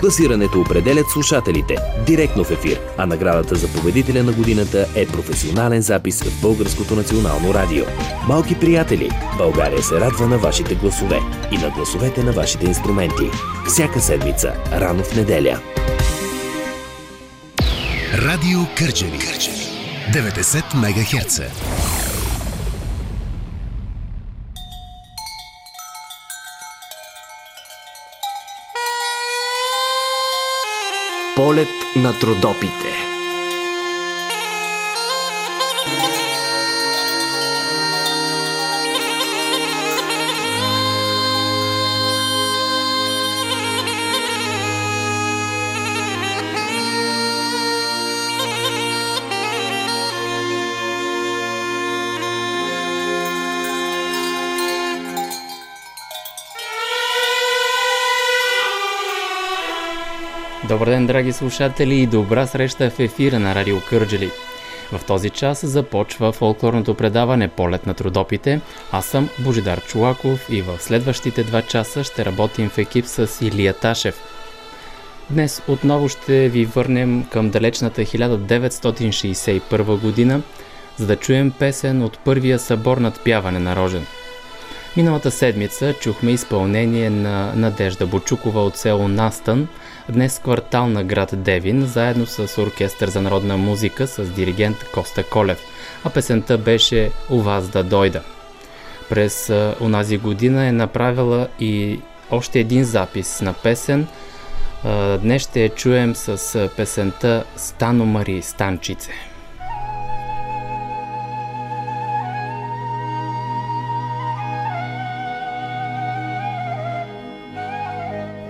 Класирането определят слушателите, директно в ефир, а наградата за победителя на годината е професионален запис в Българското национално радио. Малки приятели, България се радва на вашите гласове и на гласовете на вашите инструменти. Всяка седмица, рано в неделя. Радио Кърджали. 90 МГц. Полет на трудопите. Добър ден, драги слушатели и добра среща в ефира на Радио Кърджали. В този час започва фолклорното предаване Полет на трудопите. Аз съм Божидар Чулаков и в следващите два часа ще работим в екип с Илия Ташев. Днес отново ще ви върнем към далечната 1961 година, за да чуем песен от първия събор над пяване на Рожен. Миналата седмица чухме изпълнение на Надежда Бочукова от село Настън – днес квартал на град Девин, заедно с оркестър за народна музика с диригент Коста Колев, а песента беше «У вас да дойда». През онази година е направила и още един запис на песен. Днес ще я чуем с песента «Стано Мари Станчице».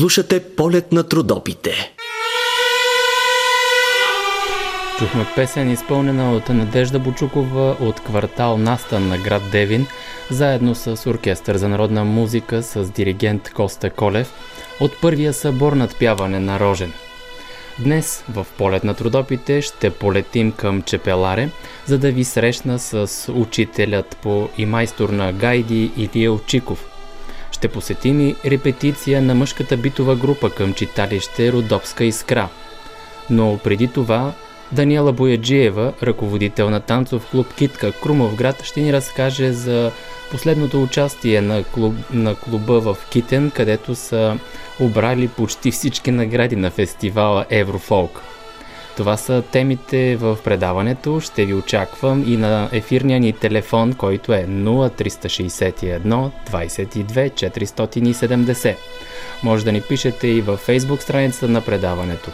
Слушате полет на трудопите. Чухме песен, изпълнена от Надежда Бочукова от квартал Настан на град Девин, заедно с оркестър за народна музика с диригент Коста Колев от първия събор над пяване на Рожен. Днес в полет на трудопите ще полетим към Чепеларе, за да ви срещна с учителят по и майстор на гайди Илия Очиков. Ще посетим и репетиция на мъжката битова група към читалище Родопска искра. Но преди това Даниела Бояджиева, ръководител на танцов клуб Китка Крумовград, ще ни разкаже за последното участие на, клуб, на клуба в Китен, където са обрали почти всички награди на фестивала Еврофолк. Това са темите в предаването. Ще ви очаквам и на ефирния ни телефон, който е 0361 22 470. Може да ни пишете и във фейсбук страницата на предаването.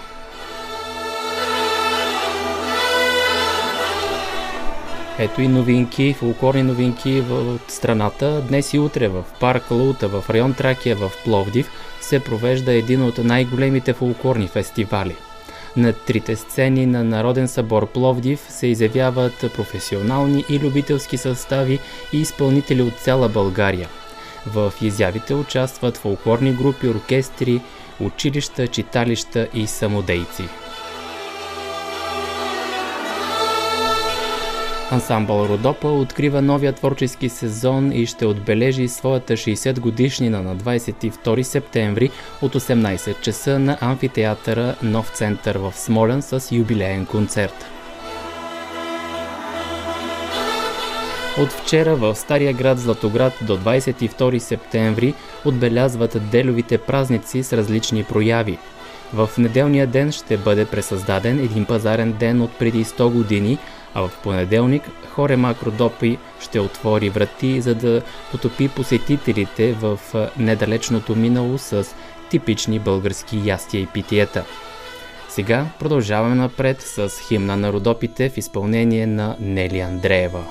Ето и новинки, фулкорни новинки от страната. Днес и утре в парк Лута, в район Тракия, в Пловдив, се провежда един от най-големите фулкорни фестивали. На трите сцени на Народен събор Пловдив се изявяват професионални и любителски състави и изпълнители от цяла България. В изявите участват фолклорни групи, оркестри, училища, читалища и самодейци. Ансамбъл Родопа открива новия творчески сезон и ще отбележи своята 60 годишнина на 22 септември от 18 часа на амфитеатъра Нов център в Смолен с юбилеен концерт. От вчера в Стария град Златоград до 22 септември отбелязват деловите празници с различни прояви. В неделния ден ще бъде пресъздаден един пазарен ден от преди 100 години – а в понеделник Хоре Макродопи ще отвори врати, за да потопи посетителите в недалечното минало с типични български ястия и питиета. Сега продължаваме напред с химна на Родопите в изпълнение на Нели Андреева.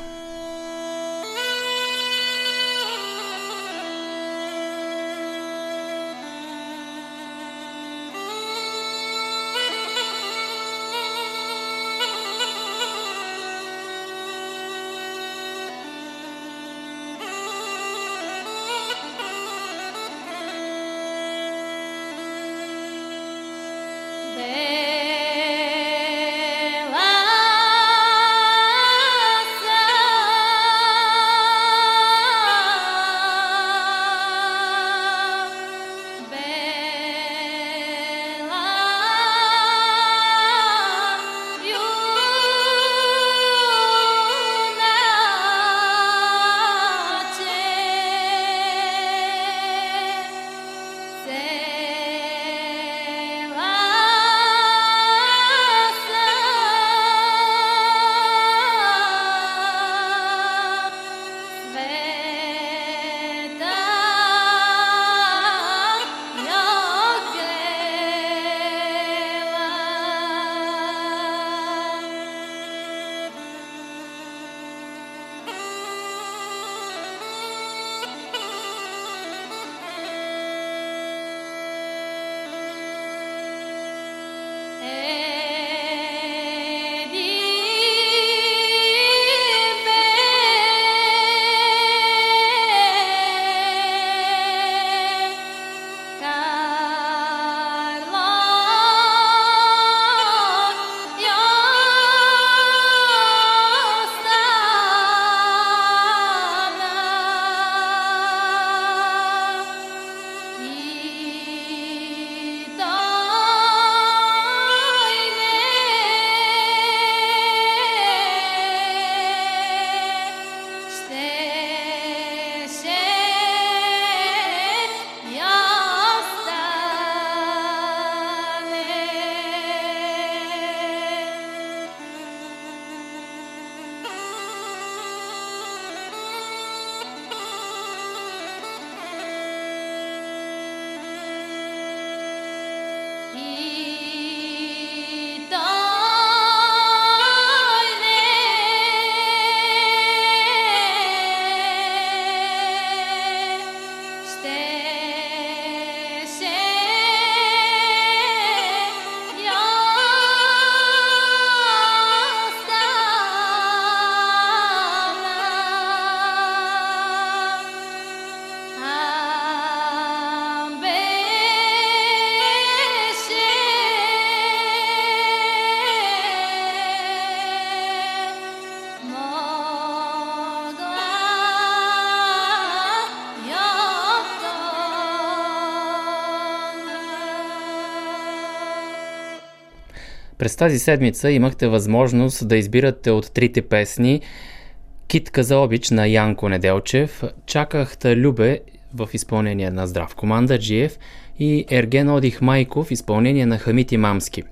През тази седмица имахте възможност да избирате от трите песни Китка за обич на Янко Неделчев, Чакахта Любе в изпълнение на Здрав Командаджиев и Ерген Одих Майко в изпълнение на Хамити Мамски.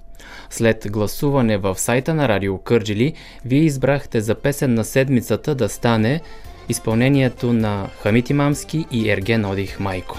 След гласуване в сайта на Радио Кърджили, вие избрахте за песен на седмицата да стане изпълнението на Хамити Мамски и Ерген Одих Майко.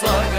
sagen.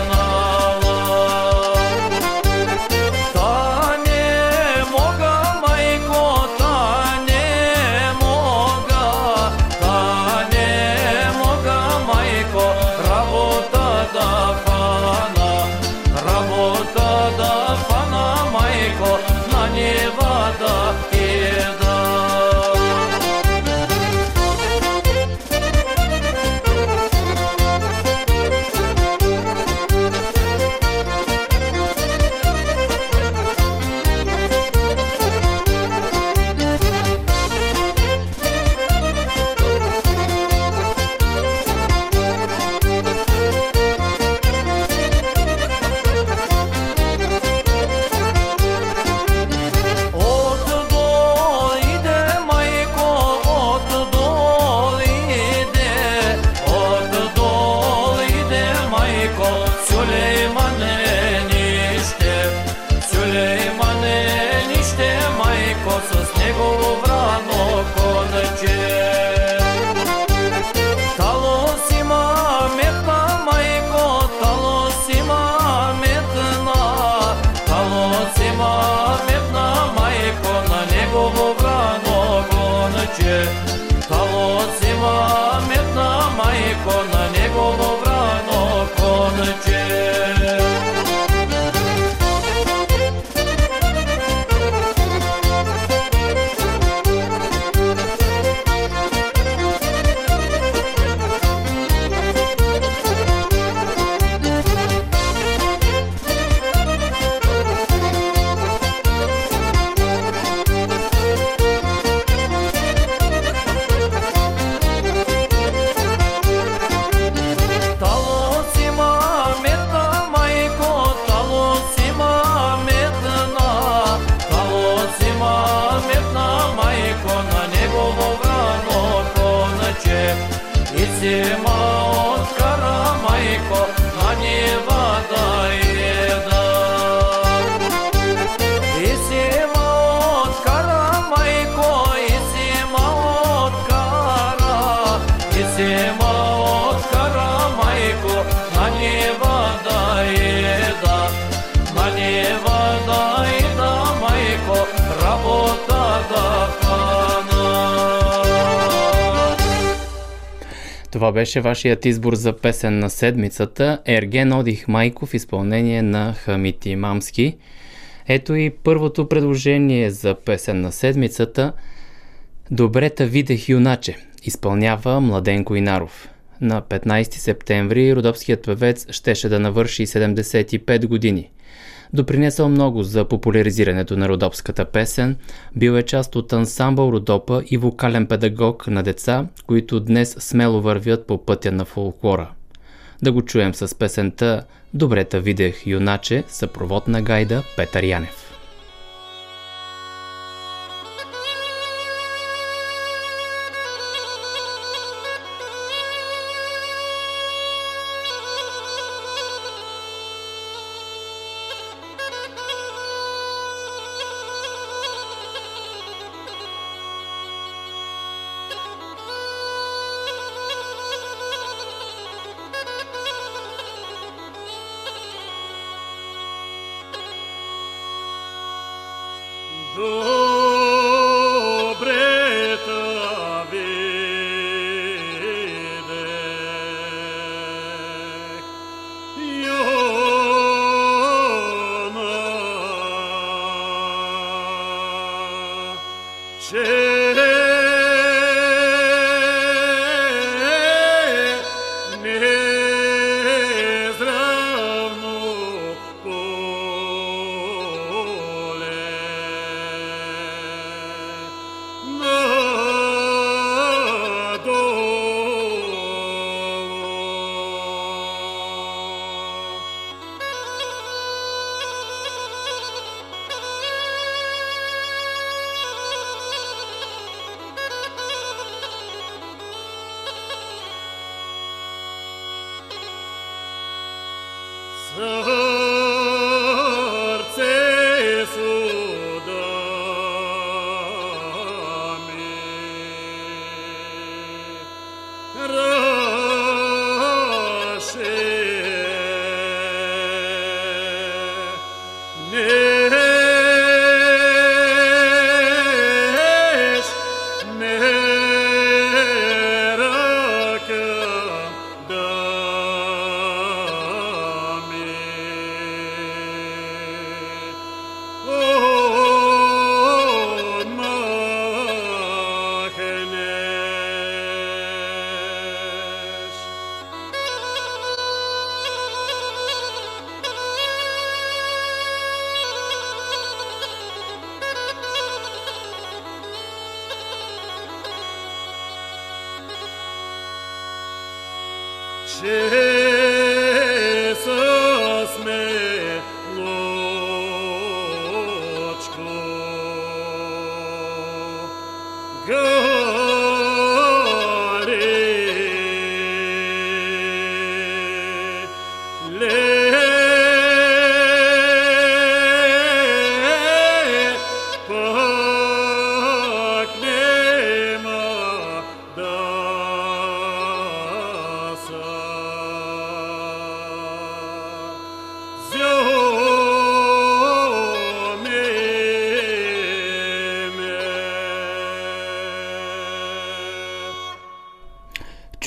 Беше вашият избор за песен на седмицата Ерген Одих Майко в изпълнение на Хамити Мамски. Ето и първото предложение за песен на седмицата Добре та видех юначе изпълнява Младенко Инаров. На 15 септември родопският певец щеше да навърши 75 години – допринесъл много за популяризирането на родопската песен, бил е част от ансамбъл Родопа и вокален педагог на деца, които днес смело вървят по пътя на фолклора. Да го чуем с песента Добрета видех юначе, съпровод на гайда Петър Янев.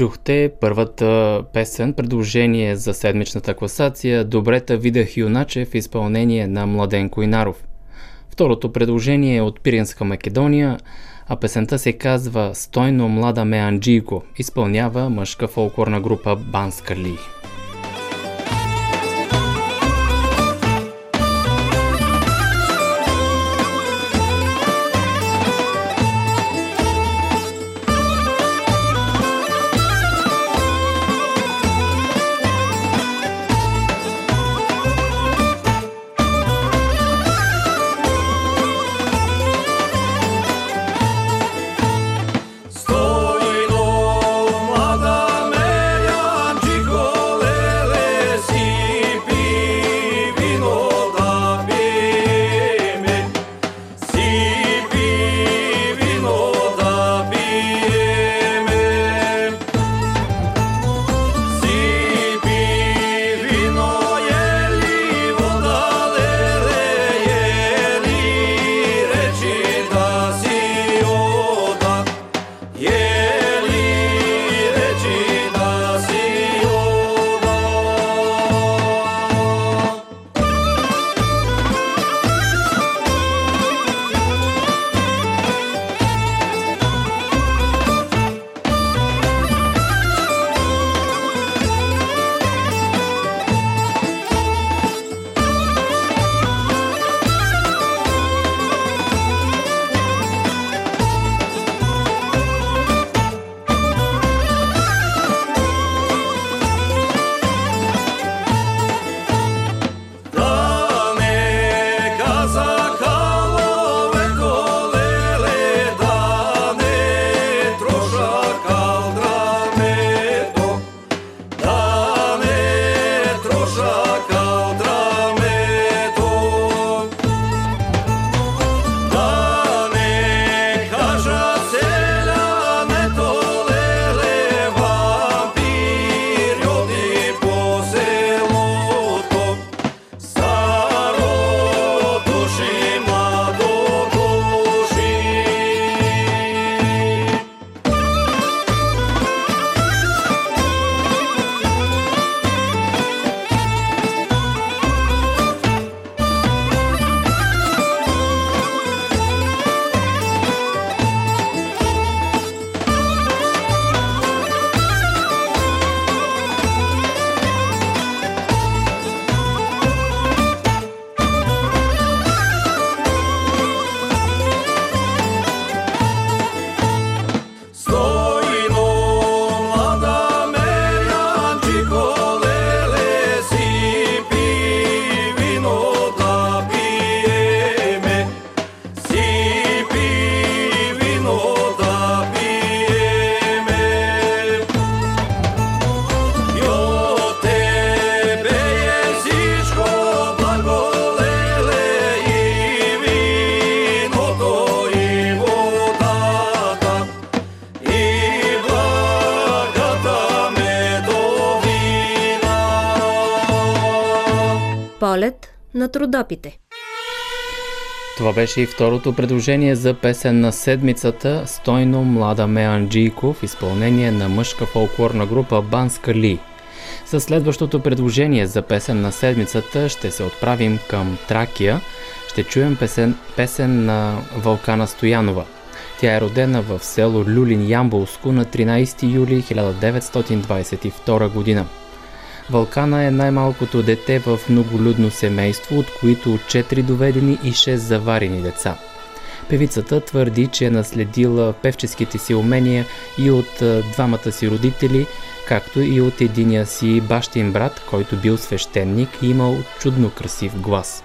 Чухте първата песен, предложение за седмичната класация Добрета видях юначе в изпълнение на Младенко Инаров. Второто предложение е от Пиринска Македония, а песента се казва Стойно млада ме Анджиго, изпълнява мъжка фолклорна група Банска Ли. На трудопите. Това беше и второто предложение за песен на седмицата Стойно млада Меанджийко в изпълнение на мъжка фолклорна група Банска Ли. С следващото предложение за песен на седмицата ще се отправим към Тракия. Ще чуем песен, песен на Вълкана Стоянова. Тя е родена в село Люлин Ямболско на 13 юли 1922 година. Вълкана е най-малкото дете в многолюдно семейство, от които 4 доведени и 6 заварени деца. Певицата твърди, че е наследила певческите си умения и от двамата си родители, както и от единия си бащин брат, който бил свещеник и имал чудно красив глас.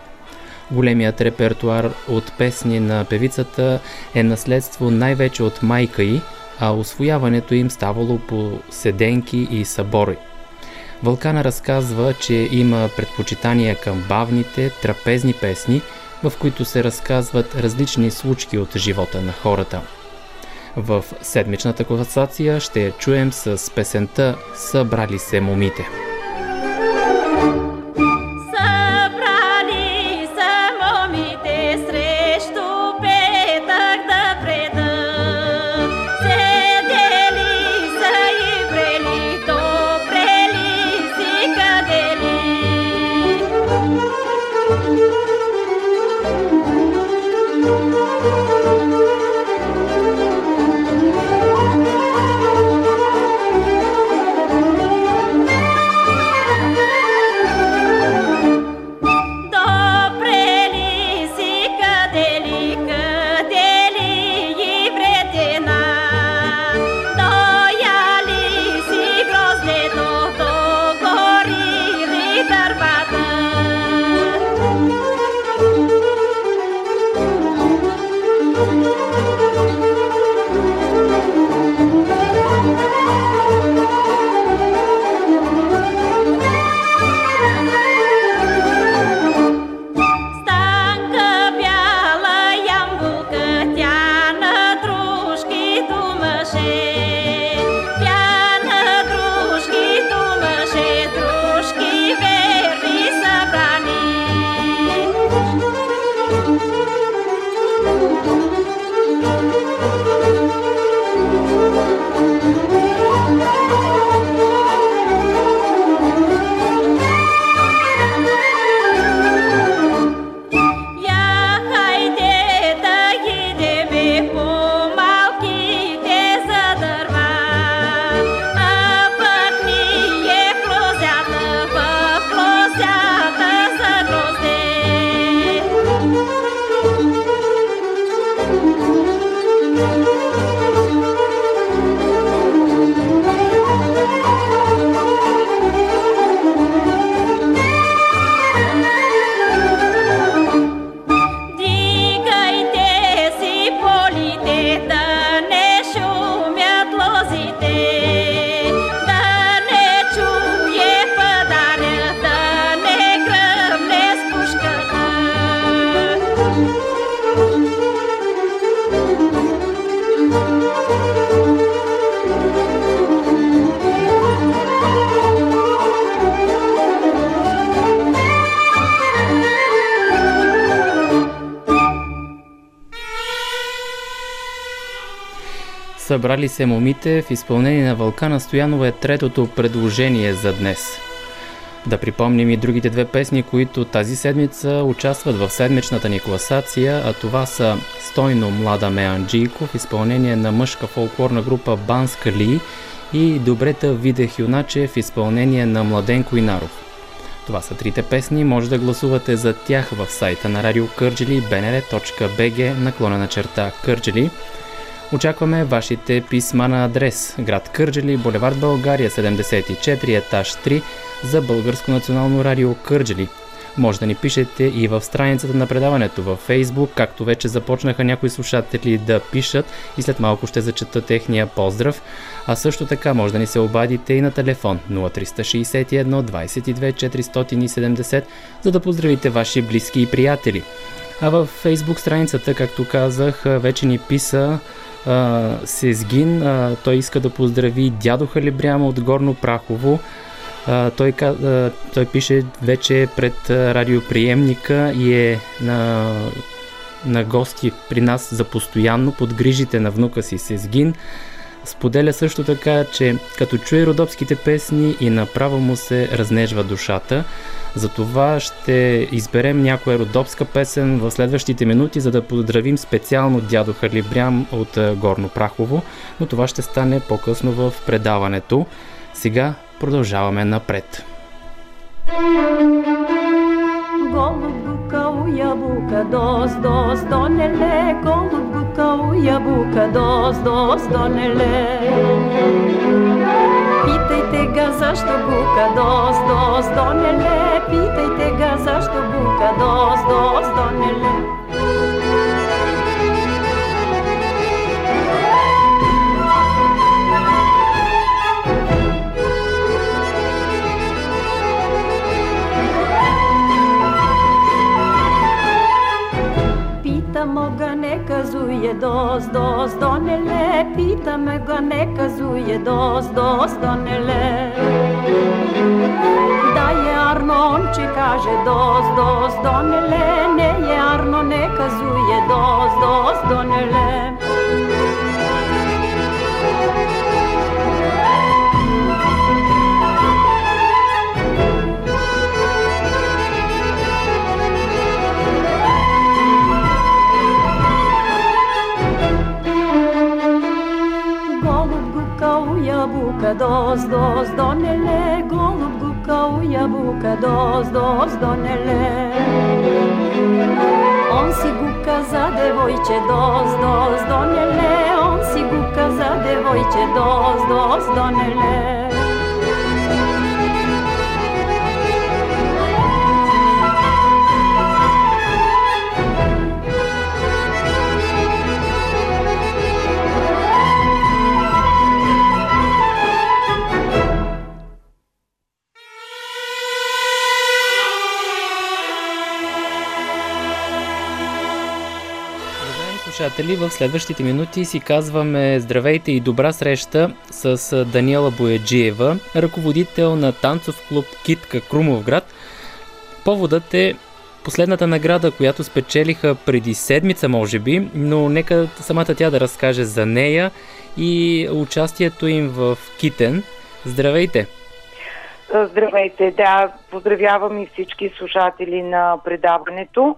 Големият репертуар от песни на певицата е наследство най-вече от майка й, а освояването им ставало по седенки и събори. Вълкана разказва, че има предпочитания към бавните, трапезни песни, в които се разказват различни случки от живота на хората. В седмичната конверсация ще я чуем с песента Събрали се момите. Събрали се момите в изпълнение на Вълкана Стоянова е третото предложение за днес. Да припомним и другите две песни, които тази седмица участват в седмичната ни класация, а това са Стойно млада Меанджийко в изпълнение на мъжка фолклорна група Банска Ли и Добрета Видех Юначе в изпълнение на Младен Койнаров. Това са трите песни, може да гласувате за тях в сайта на Радио Кърджели bnr.bg наклона черта Кърджели – Очакваме вашите писма на адрес град Кърджели, булевард България 74, етаж 3 за Българско национално радио Кърджели. Може да ни пишете и в страницата на предаването във Facebook, както вече започнаха някои слушатели да пишат и след малко ще зачета техния поздрав. А също така може да ни се обадите и на телефон 0361 22 470, за да поздравите ваши близки и приятели. А в Facebook страницата, както казах, вече ни писа Сезгин. Той иска да поздрави дядо Халибряма от Горно Прахово, А, той, а, той пише вече пред радиоприемника и е на, на гости при нас за постоянно под грижите на внука си Сезгин. Споделя също така, че като чуе родопските песни и направо му се разнежва душата. Затова ще изберем някоя родопска песен в следващите минути, за да поздравим специално дядо Харлибрям от Горно Прахово, но това ще стане по-късно в предаването. Сега продължаваме напред. Голубка kauja buka dos dos donele golubku kauja buka dos dos donele Pitajte ga zašto buka dos dos donele Pitajte ga zašto buka dos dos donele Pitamo ga, ne kazuje dos, dos, donele, pitame ga, ne kazuje dos, dos, donele. Da je Arno, on če kaže dos, dos, donele, ne je Arno, ne kazuje dos, dos, donele. Jabuka, dos, dos, donele, golub guka u jabuka, dos, dos, donele. On si guka za devojče, dos, dos, donele, on si guka za devojče, dos, dos, donele. Слушатели, в следващите минути си казваме здравейте и добра среща с Даниела Бояджиева, ръководител на танцов клуб Китка Крумовград. Поводът е последната награда, която спечелиха преди седмица, може би, но нека самата тя да разкаже за нея и участието им в Китен. Здравейте! Здравейте, да, поздравявам и всички слушатели на предаването.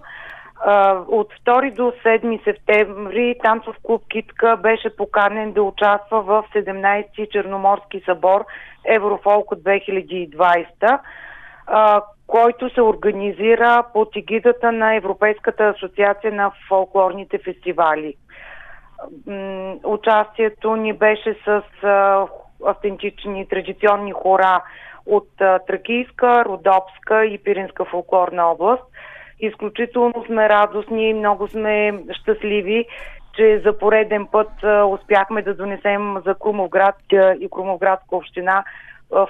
От 2 до 7 септември танцов клуб Китка беше поканен да участва в 17-ти Черноморски събор Еврофолк от 2020, който се организира под егидата на Европейската асоциация на фолклорните фестивали. Участието ни беше с автентични традиционни хора от Тракийска, Родопска и Пиринска фолклорна област – Изключително сме радостни и много сме щастливи, че за пореден път успяхме да донесем за Крумовград и Крумовградска община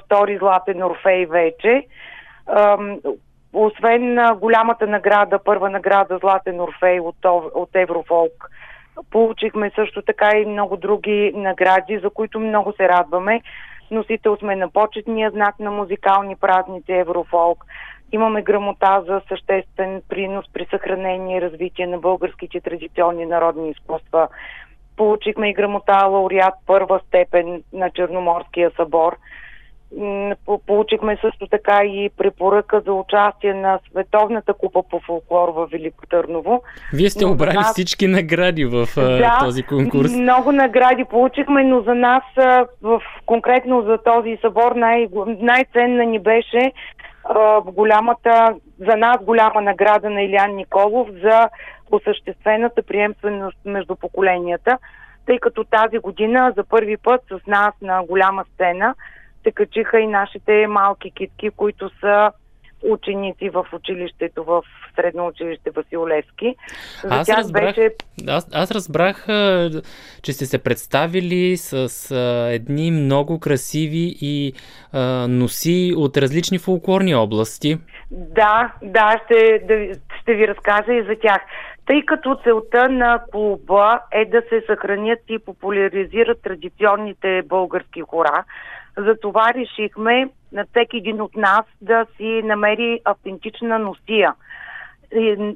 втори златен Орфей вече. Освен голямата награда, първа награда Златен Орфей от, Еврофолк, получихме също така и много други награди, за които много се радваме. Носител сме на почетния знак на музикални празници Еврофолк. Имаме грамота за съществен принос при съхранение и развитие на българските традиционни народни изкуства. Получихме и грамота лауреат първа степен на Черноморския събор. Получихме също така и препоръка за участие на Световната купа по фолклор в Велико Търново. Вие сте обрали нас... всички награди в да, този конкурс. много награди получихме, но за нас в, конкретно за този събор най- най-ценна ни беше голямата, за нас голяма награда на Илян Николов за осъществената приемственост между поколенията, тъй като тази година за първи път с нас на голяма сцена се качиха и нашите малки китки, които са ученици в училището в средно училище Василевски. За аз, тях разбрах, беше... аз, аз разбрах, че сте се представили с а, едни много красиви и а, носи от различни фолклорни области. Да, да, ще, да, ще ви разкажа и за тях. Тъй като целта на клуба е да се съхранят и популяризират традиционните български хора, Затова решихме на всеки един от нас да си намери автентична носия.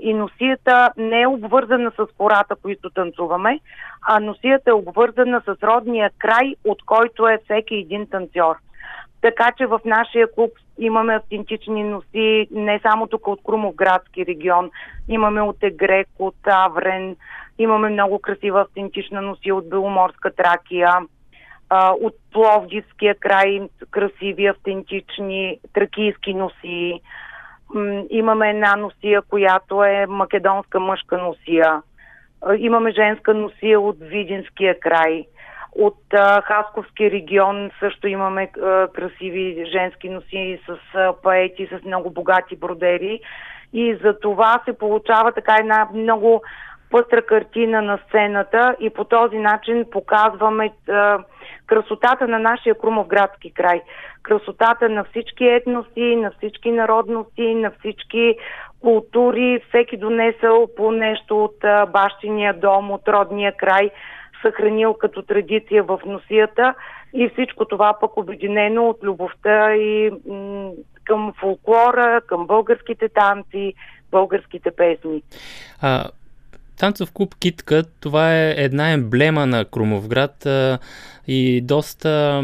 И, носията не е обвързана с хората, които танцуваме, а носията е обвързана с родния край, от който е всеки един танцор. Така че в нашия клуб имаме автентични носи, не само тук от Крумовградски регион, имаме от Егрек, от Аврен, имаме много красива автентична носи от Беломорска Тракия, от Пловдивския край, красиви, автентични тракийски носи. Имаме една носия, която е македонска мъжка носия. Имаме женска носия от Видинския край. От а, Хасковския регион също имаме а, красиви женски носи с а, паети, с много богати бродери. И за това се получава така една много пъстра картина на сцената и по този начин показваме а, красотата на нашия Крумовградски край. Красотата на всички етноси, на всички народности, на всички култури, всеки донесъл по нещо от бащиния дом, от родния край – съхранил като традиция в носията и всичко това пък обединено от любовта и към фолклора, към българските танци, българските песни. А, танцов клуб Китка, това е една емблема на Крумовград и доста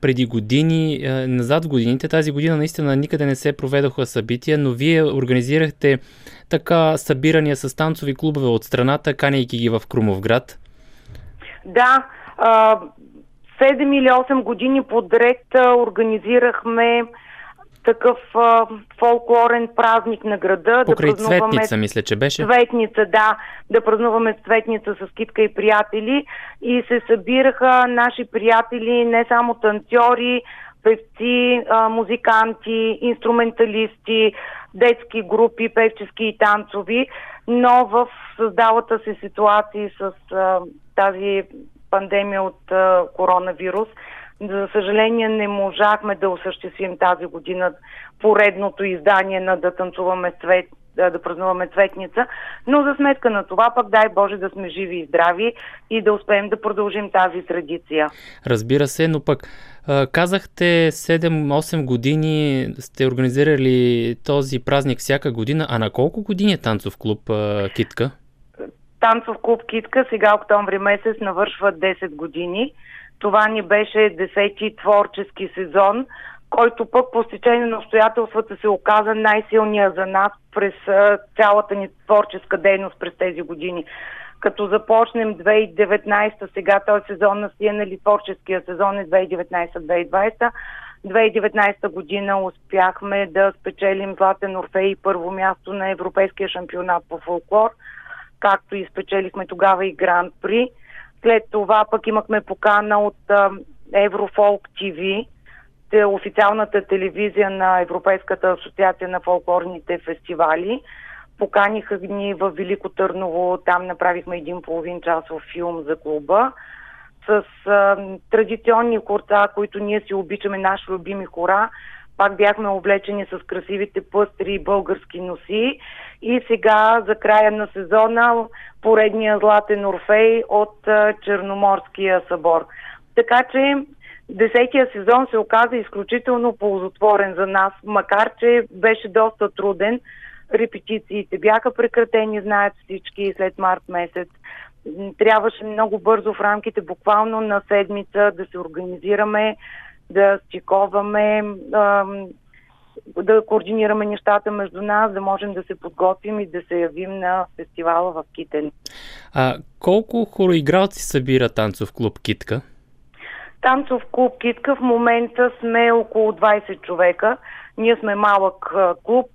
преди години, назад в годините, тази година наистина никъде не се проведоха събития, но вие организирахте така събирания с танцови клубове от страната, канейки ги в Крумовград. Да, а, 7 или 8 години подред организирахме такъв а, фолклорен празник на града. Покрай да Цветница, мисля, че беше. Цветница, да. Да празнуваме Цветница с китка и приятели. И се събираха наши приятели, не само танцори, певци, а, музиканти, инструменталисти, детски групи, певчески и танцови, но в създалата се ситуации с а, тази пандемия от а, коронавирус. За съжаление не можахме да осъществим тази година поредното издание на Да танцуваме цвет, да, празнуваме цветница, но за сметка на това пък дай Боже да сме живи и здрави и да успеем да продължим тази традиция. Разбира се, но пък казахте 7-8 години сте организирали този празник всяка година, а на колко години е танцов клуб Китка? Танцов клуб Китка сега октомври месец навършва 10 години. Това ни беше 10-ти творчески сезон, който пък по стечение на обстоятелствата се оказа най-силния за нас през цялата ни творческа дейност през тези години. Като започнем 2019, сега този сезон на Сия, нали, творческия сезон е 2019-2020, 2019 година успяхме да спечелим Златен Орфей и първо място на Европейския шампионат по фолклор – както и спечелихме тогава и Гранд При. След това пък имахме покана от Еврофолк ТВ, официалната телевизия на Европейската асоциация на фолклорните фестивали. Поканиха ни в Велико Търново, там направихме един половин часов филм за клуба с а, традиционни хорца, които ние си обичаме, наши любими хора. Пак бяхме облечени с красивите пъстри български носи и сега за края на сезона поредния златен Орфей от Черноморския събор. Така че десетия сезон се оказа изключително ползотворен за нас, макар че беше доста труден. Репетициите бяха прекратени, знаят всички, след март месец. Трябваше много бързо в рамките буквално на седмица да се организираме, да стиковаме, да координираме нещата между нас, да можем да се подготвим и да се явим на фестивала в Китен. А колко хороигралци събира танцов клуб Китка? Танцов клуб Китка в момента сме около 20 човека. Ние сме малък клуб.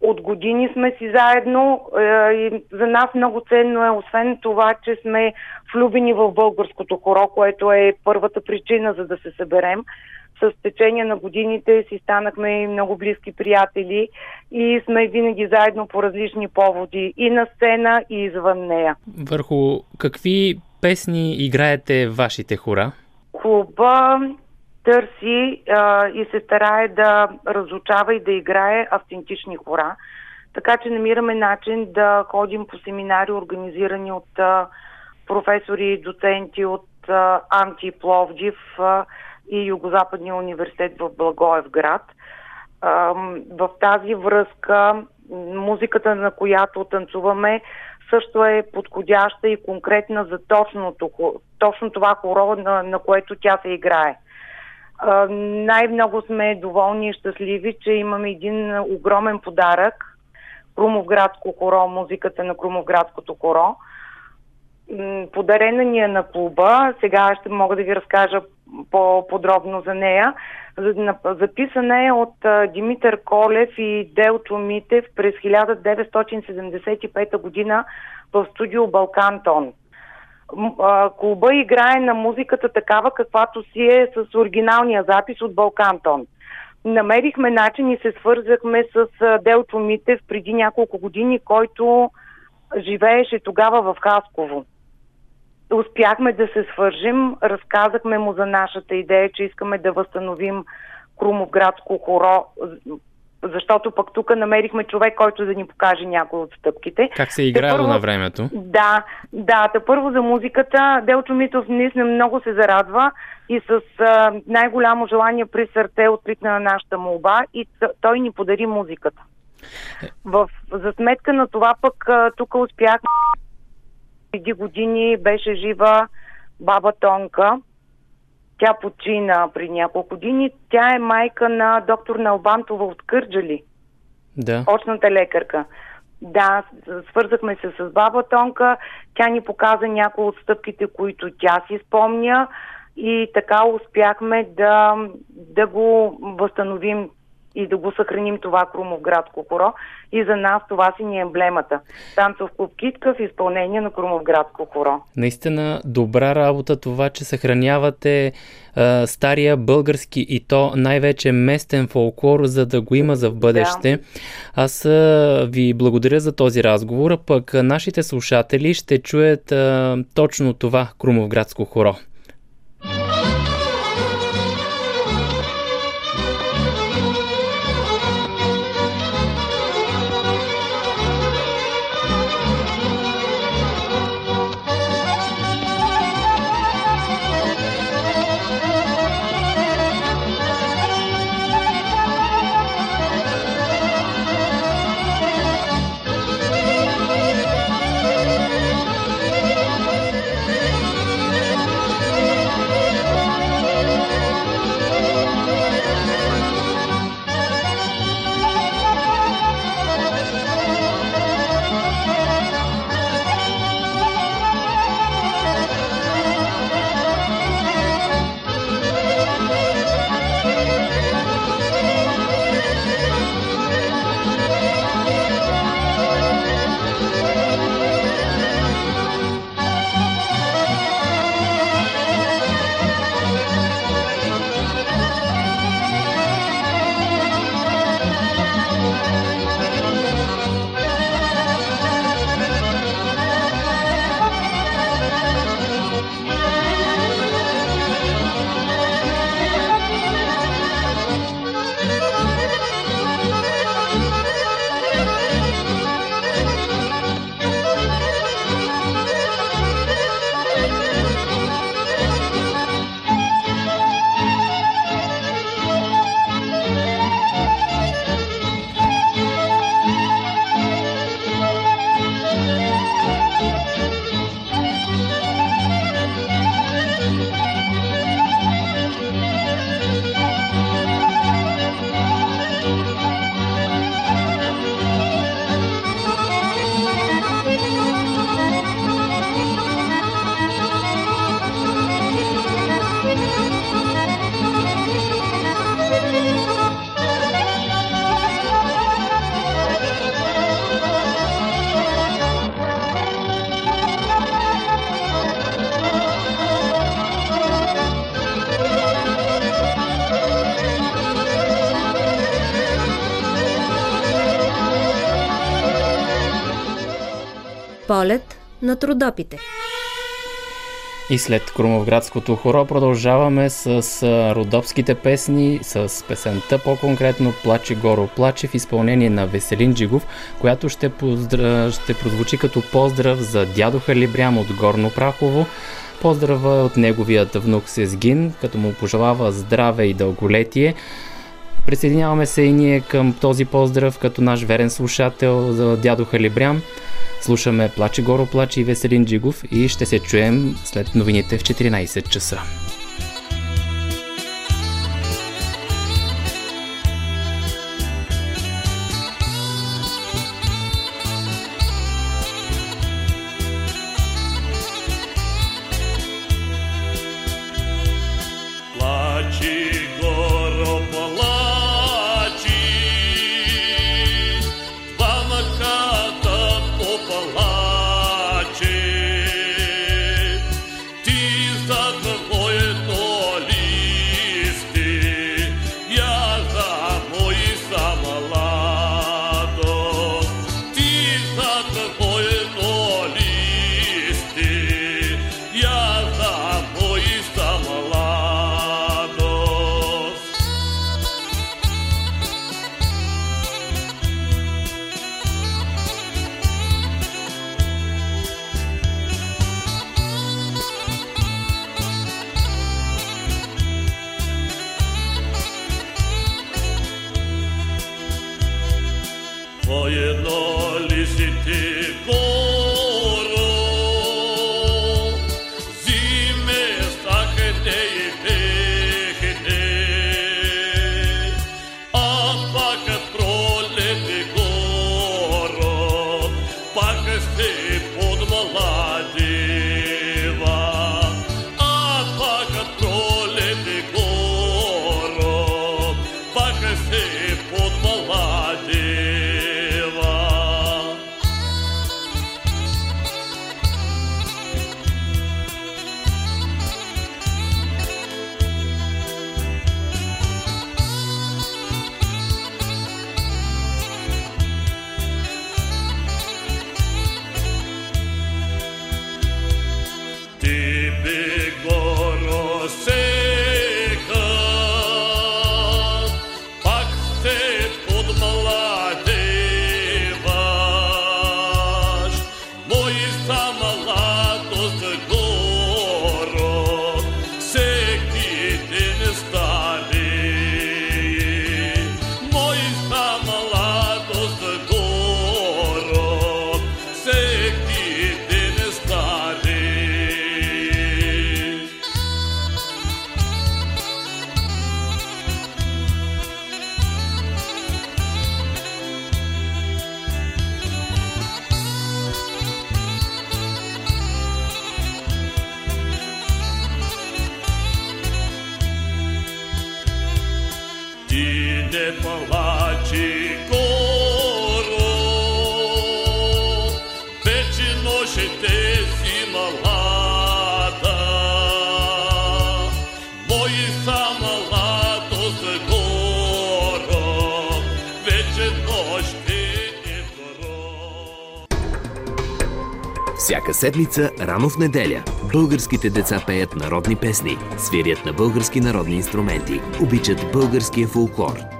От години сме си заедно е, и за нас много ценно е, освен това, че сме влюбени в българското хоро, което е първата причина за да се съберем с течение на годините си станахме много близки приятели и сме винаги заедно по различни поводи и на сцена, и извън нея. Върху какви песни играете вашите хора? Клуба търси а, и се старае да разучава и да играе автентични хора. Така че намираме начин да ходим по семинари, организирани от а, професори и доценти от а, Анти Пловдив, а, и Югозападния университет в Благоевград. В тази връзка музиката, на която танцуваме, също е подходяща и конкретна за точното, точно това хоро, на, на което тя се играе. Най-много сме доволни и щастливи, че имаме един огромен подарък Крумовградско хоро, музиката на Крумовградското хоро. Подарена ни е на клуба. Сега ще мога да ви разкажа по-подробно за нея. Записана е от Димитър Колев и Делчо Митев през 1975 година в студио Балкантон. Клуба играе на музиката такава, каквато си е с оригиналния запис от Балкантон. Намерихме начин и се свързахме с Делчо Митев преди няколко години, който живееше тогава в Хасково успяхме да се свържим, разказахме му за нашата идея, че искаме да възстановим Крумовградско хоро, защото пък тук намерихме човек, който да ни покаже някои от стъпките. Как се е играло първо, на времето? Да, да. Та първо за музиката. Делчо Митов наистина много се зарадва и с а, най-голямо желание при сърце откликна на нашата молба и той ни подари музиката. В, за сметка на това пък тук успяхме преди години беше жива баба Тонка. Тя почина при няколко години. Тя е майка на доктор Налбантова от Кърджали. Да. Очната лекарка. Да, свързахме се с баба Тонка. Тя ни показа някои от стъпките, които тя си спомня и така успяхме да, да го възстановим и да го съхраним това Крумовградско хоро. И за нас това си ни е емблемата. Танцов клуб Китка в изпълнение на Крумовградско хоро. Наистина добра работа това, че съхранявате а, стария български и то най-вече местен фолклор, за да го има за в бъдеще. Да. Аз а, ви благодаря за този разговор, а пък нашите слушатели ще чуят а, точно това Крумовградско хоро. На трудопите. И след Крумовградското хоро продължаваме с родопските песни, с песента по-конкретно Плаче Горо Плаче в изпълнение на Веселин Джигов, която ще, поздра... ще прозвучи като поздрав за дядо Халибрям от Горно Прахово. Поздрава от неговият внук Сезгин, като му пожелава здраве и дълголетие. Присъединяваме се и ние към този поздрав като наш верен слушател за дядо Халибрям. Слушаме Плаче Горо Плаче и Веселин Джигов и ще се чуем след новините в 14 часа. Всяка седмица, рано в неделя, българските деца пеят народни песни, свирят на български народни инструменти, обичат българския фулклор.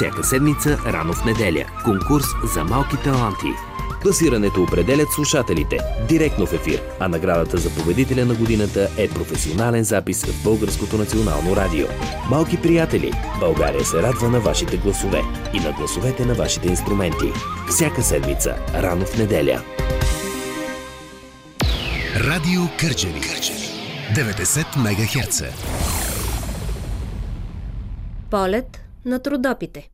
Всяка седмица, рано в неделя, конкурс за малки таланти – Класирането определят слушателите директно в ефир, а наградата за победителя на годината е професионален запис в Българското национално радио. Малки приятели, България се радва на вашите гласове и на гласовете на вашите инструменти. Всяка седмица, рано в неделя. Радио Кърджели. 90 МГц. Полет на трудопите.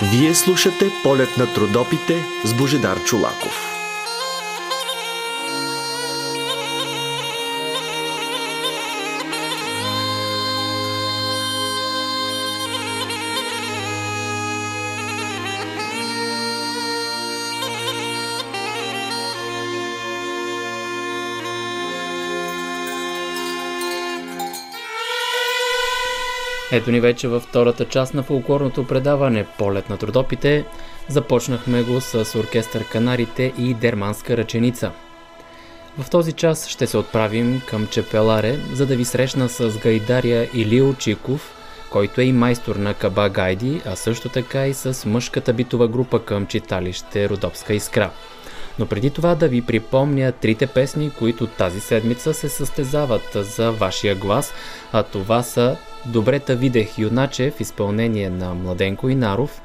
Вие слушате полет на трудопите с Божидар Чулаков. Ето ни вече във втората част на фолклорното предаване Полет на трудопите. Започнахме го с оркестър Канарите и Дерманска ръченица. В този час ще се отправим към Чепеларе, за да ви срещна с гайдаря Илио Чиков, който е и майстор на Каба Гайди, а също така и с мъжката битова група към читалище Родопска искра. Но преди това да ви припомня трите песни, които тази седмица се състезават за вашия глас, а това са Добре та видех юначе в изпълнение на Младенко Инаров,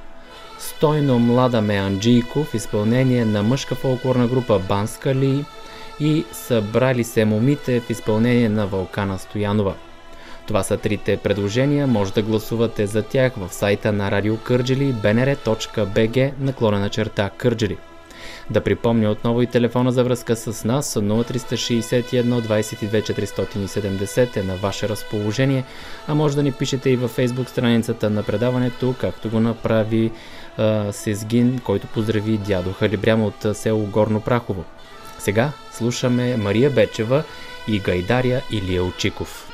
Стойно млада ме Анджийко в изпълнение на мъжка фолклорна група Банска Ли и Събрали се момите в изпълнение на Вълкана Стоянова. Това са трите предложения, може да гласувате за тях в сайта на Радио Кърджели bnr.bg наклонена черта Кърджели. Да припомня отново и телефона за връзка с нас 0361 22 470 е на ваше разположение, а може да ни пишете и във фейсбук страницата на предаването, както го направи а, Сезгин, който поздрави дядо Халибрям от село Горно Прахово. Сега слушаме Мария Бечева и Гайдаря Илия Очиков.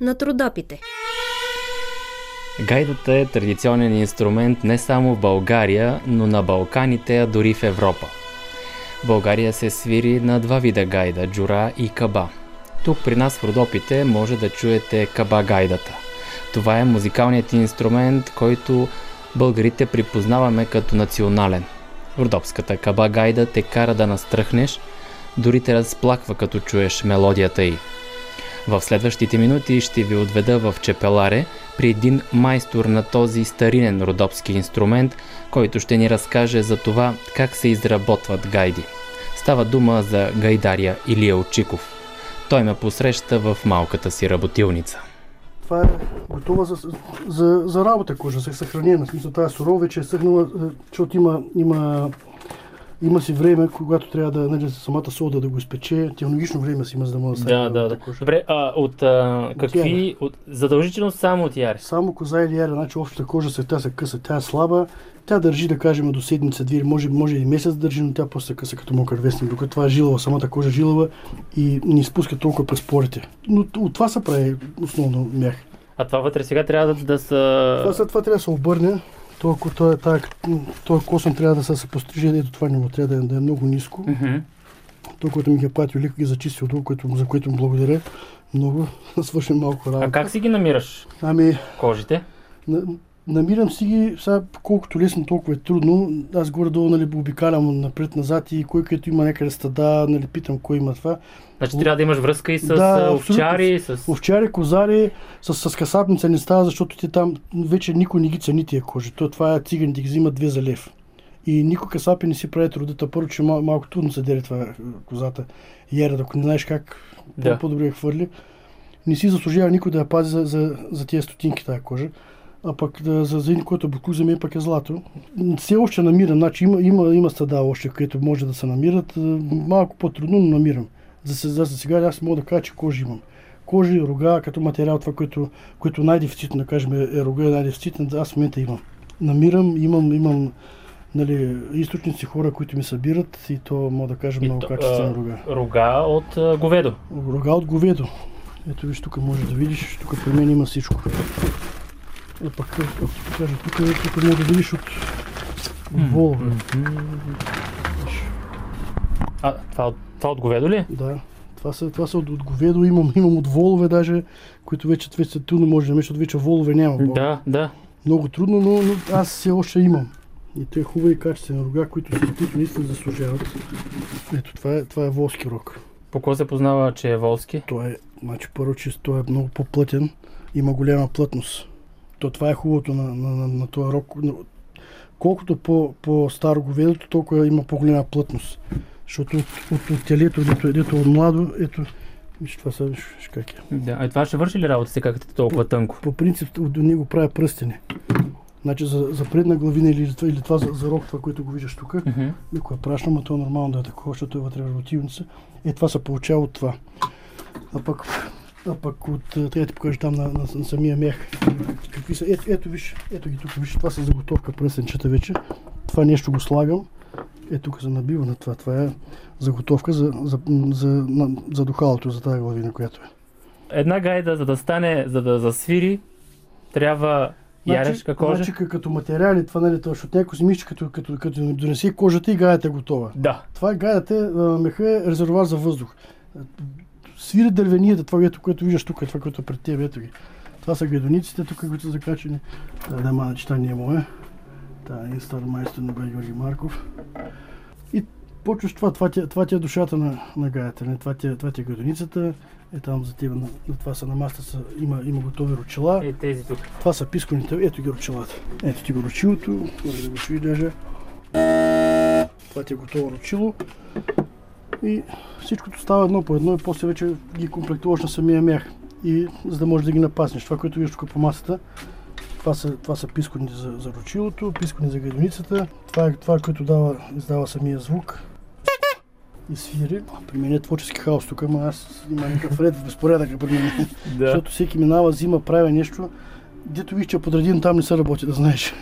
На трудопите. Гайдата е традиционен инструмент не само в България, но на Балканите, а дори в Европа. България се свири на два вида гайда – джура и каба. Тук при нас в Родопите може да чуете каба гайдата. Това е музикалният инструмент, който българите припознаваме като национален. Родопската каба гайда те кара да настръхнеш, дори те разплаква като чуеш мелодията й. В следващите минути ще ви отведа в Чепеларе при един майстор на този старинен родопски инструмент, който ще ни разкаже за това как се изработват гайди. Става дума за гайдаря Илия Очиков. Той ме посреща в малката си работилница. Това е готова за, за, за работа кожа, се съхранена. Смисъл, тази сурова вече е съхнала, е, защото има, има, има си време, когато трябва да, нали, самата сода да го изпече. Технологично време си има, за да може да Да, да, да. Добре, а, от а, какви... От, задължително само от яри? Само коза или яра, значи общата кожа се тя се къса, тя е слаба, тя държи, да кажем, до седмица, две, може, може и месец да държи, но тя после се къса като мокър вестник, докато това е жилава, самата кожа е жилава и не изпуска толкова през порите. Но от това се прави основно мях. А това вътре сега трябва да, да са... Това след това трябва да се обърне. Толкова това, това, това косъм трябва да се, постриже, ето това не трябва да е, да е много ниско. Мгм. Той, който ми ги е платил, леко ги зачисти от което, за което му благодаря много. Свършим малко работа. А как си ги намираш Ами, кожите? На, намирам си ги, сега колкото лесно, толкова е трудно. Аз горе-долу нали, обикалям напред-назад и кой където има някъде стада, нали, питам кой има това. Значи трябва да имаш връзка и с Да, овчари, с... Овчари, козари, с, с касапница не става, защото те там вече никой не ги цени тия кожи. То, това е циганите ги взимат две за лев. И никой касапи не си прави трудата. Първо, че мал, малко трудно се дели това козата. Ера, ако не знаеш как, да. по-добре я хвърли. Не си заслужава никой да я пази за, за, за тия стотинки тази кожа. А пък за, за един, който е буклук за мен пък е злато. Все още намирам. Значи има, има, има стада още, където може да се намират. Е, Малко по-трудно, но намирам. За, за, за сега аз мога да кажа, че кожи имам. Кожи, рога, като материал, това, което, което най-дефицитно, да кажем, е рога е най-дефицитно, аз в момента имам. Намирам, имам, имам нали, източници хора, които ми събират и то мога да кажа много качествена рога. Рога от а, говедо. Рога от говедо. Ето виж, тук може да видиш, тук при мен има всичко. А пък, ако ти покажа, тук, тук може да видиш от, от волове. А, това, това от говедо ли? Да. Това са, това са от, от говедо, имам, имам от волове даже, които вече, вече са трудно може да намериш, защото вече волове няма. България. Да, да. Много трудно, но, но аз все още имам. И те хубави качествени рога, които, са, които наистина заслужават. Ето, това е, това е волски рог. По какво се познава, че е волски? Той е, значи първо, че той е много по-плътен, има голяма плътност. То това е хубавото на, на, на, на този. Но Колкото по, по-старо говедото, толкова има по-голяма плътност. Защото от, от, от телето, дето, дето от младо, ето, виж това са, виж, виж как е. Да. А това ще върши ли работа си, как е толкова тънко? По принцип от него правя пръстени. Значи за, за предна главина или, или това за, за рог, това, което го виждаш тук, Мгм. никога прашна, но то е нормално да е такова, защото е вътре в ротивница. Е, това се получава от това. А пък, а пък от, е, трябва да покажа там на, на, на самия мех. Какви са, ето, ето виж, ето ги тук, виж, това са заготовка пръстенчета вече. Това нещо го слагам. Ето тук се набива на това. Това е заготовка за, за, за, на, за духалото, за тази главина, която е. Една гайда, за да стане, за да засвири, трябва ярешка кожа. Значи, като материали, това нали, то, защото някой си мисли, като, като, като донесе кожата и гайата е готова. Да. Това е гайата, а, меха е резервуар за въздух. Свири дървенията, това, което, което виждаш тук, това, което е пред теб, ето ги. Това са гайдониците, тук, които са закачени. Да, да, мана читание му е. Та е стар майстор на Георги Марков. И почваш това, това, ти, е- това ти е душата на, на гаята, не? Това, ти, е- това ти е гайдоницата. Е там за теб, на, на това са на маста, са, има, има готови ручила. Е, тези тук. Това са писканите. Ето ги ручилата. Ето ти го ручилото. Може да го чуи даже. Това ти е готово ручило. И всичкото става едно по едно и после вече ги комплектуваш на самия мях. И за да можеш да ги напаснеш. Това, което виждаш тук по масата, това са, това са писконите за, за ручилото, пискони за градиницата. Това е това, което дава, издава самия звук. И свири. При мен е творчески хаос тук, ама аз има някакъв ред в безпорядъка при мен. Да. Защото всеки минава, взима, прави нещо. Дето виж, че е подреден там не се работи, да знаеш.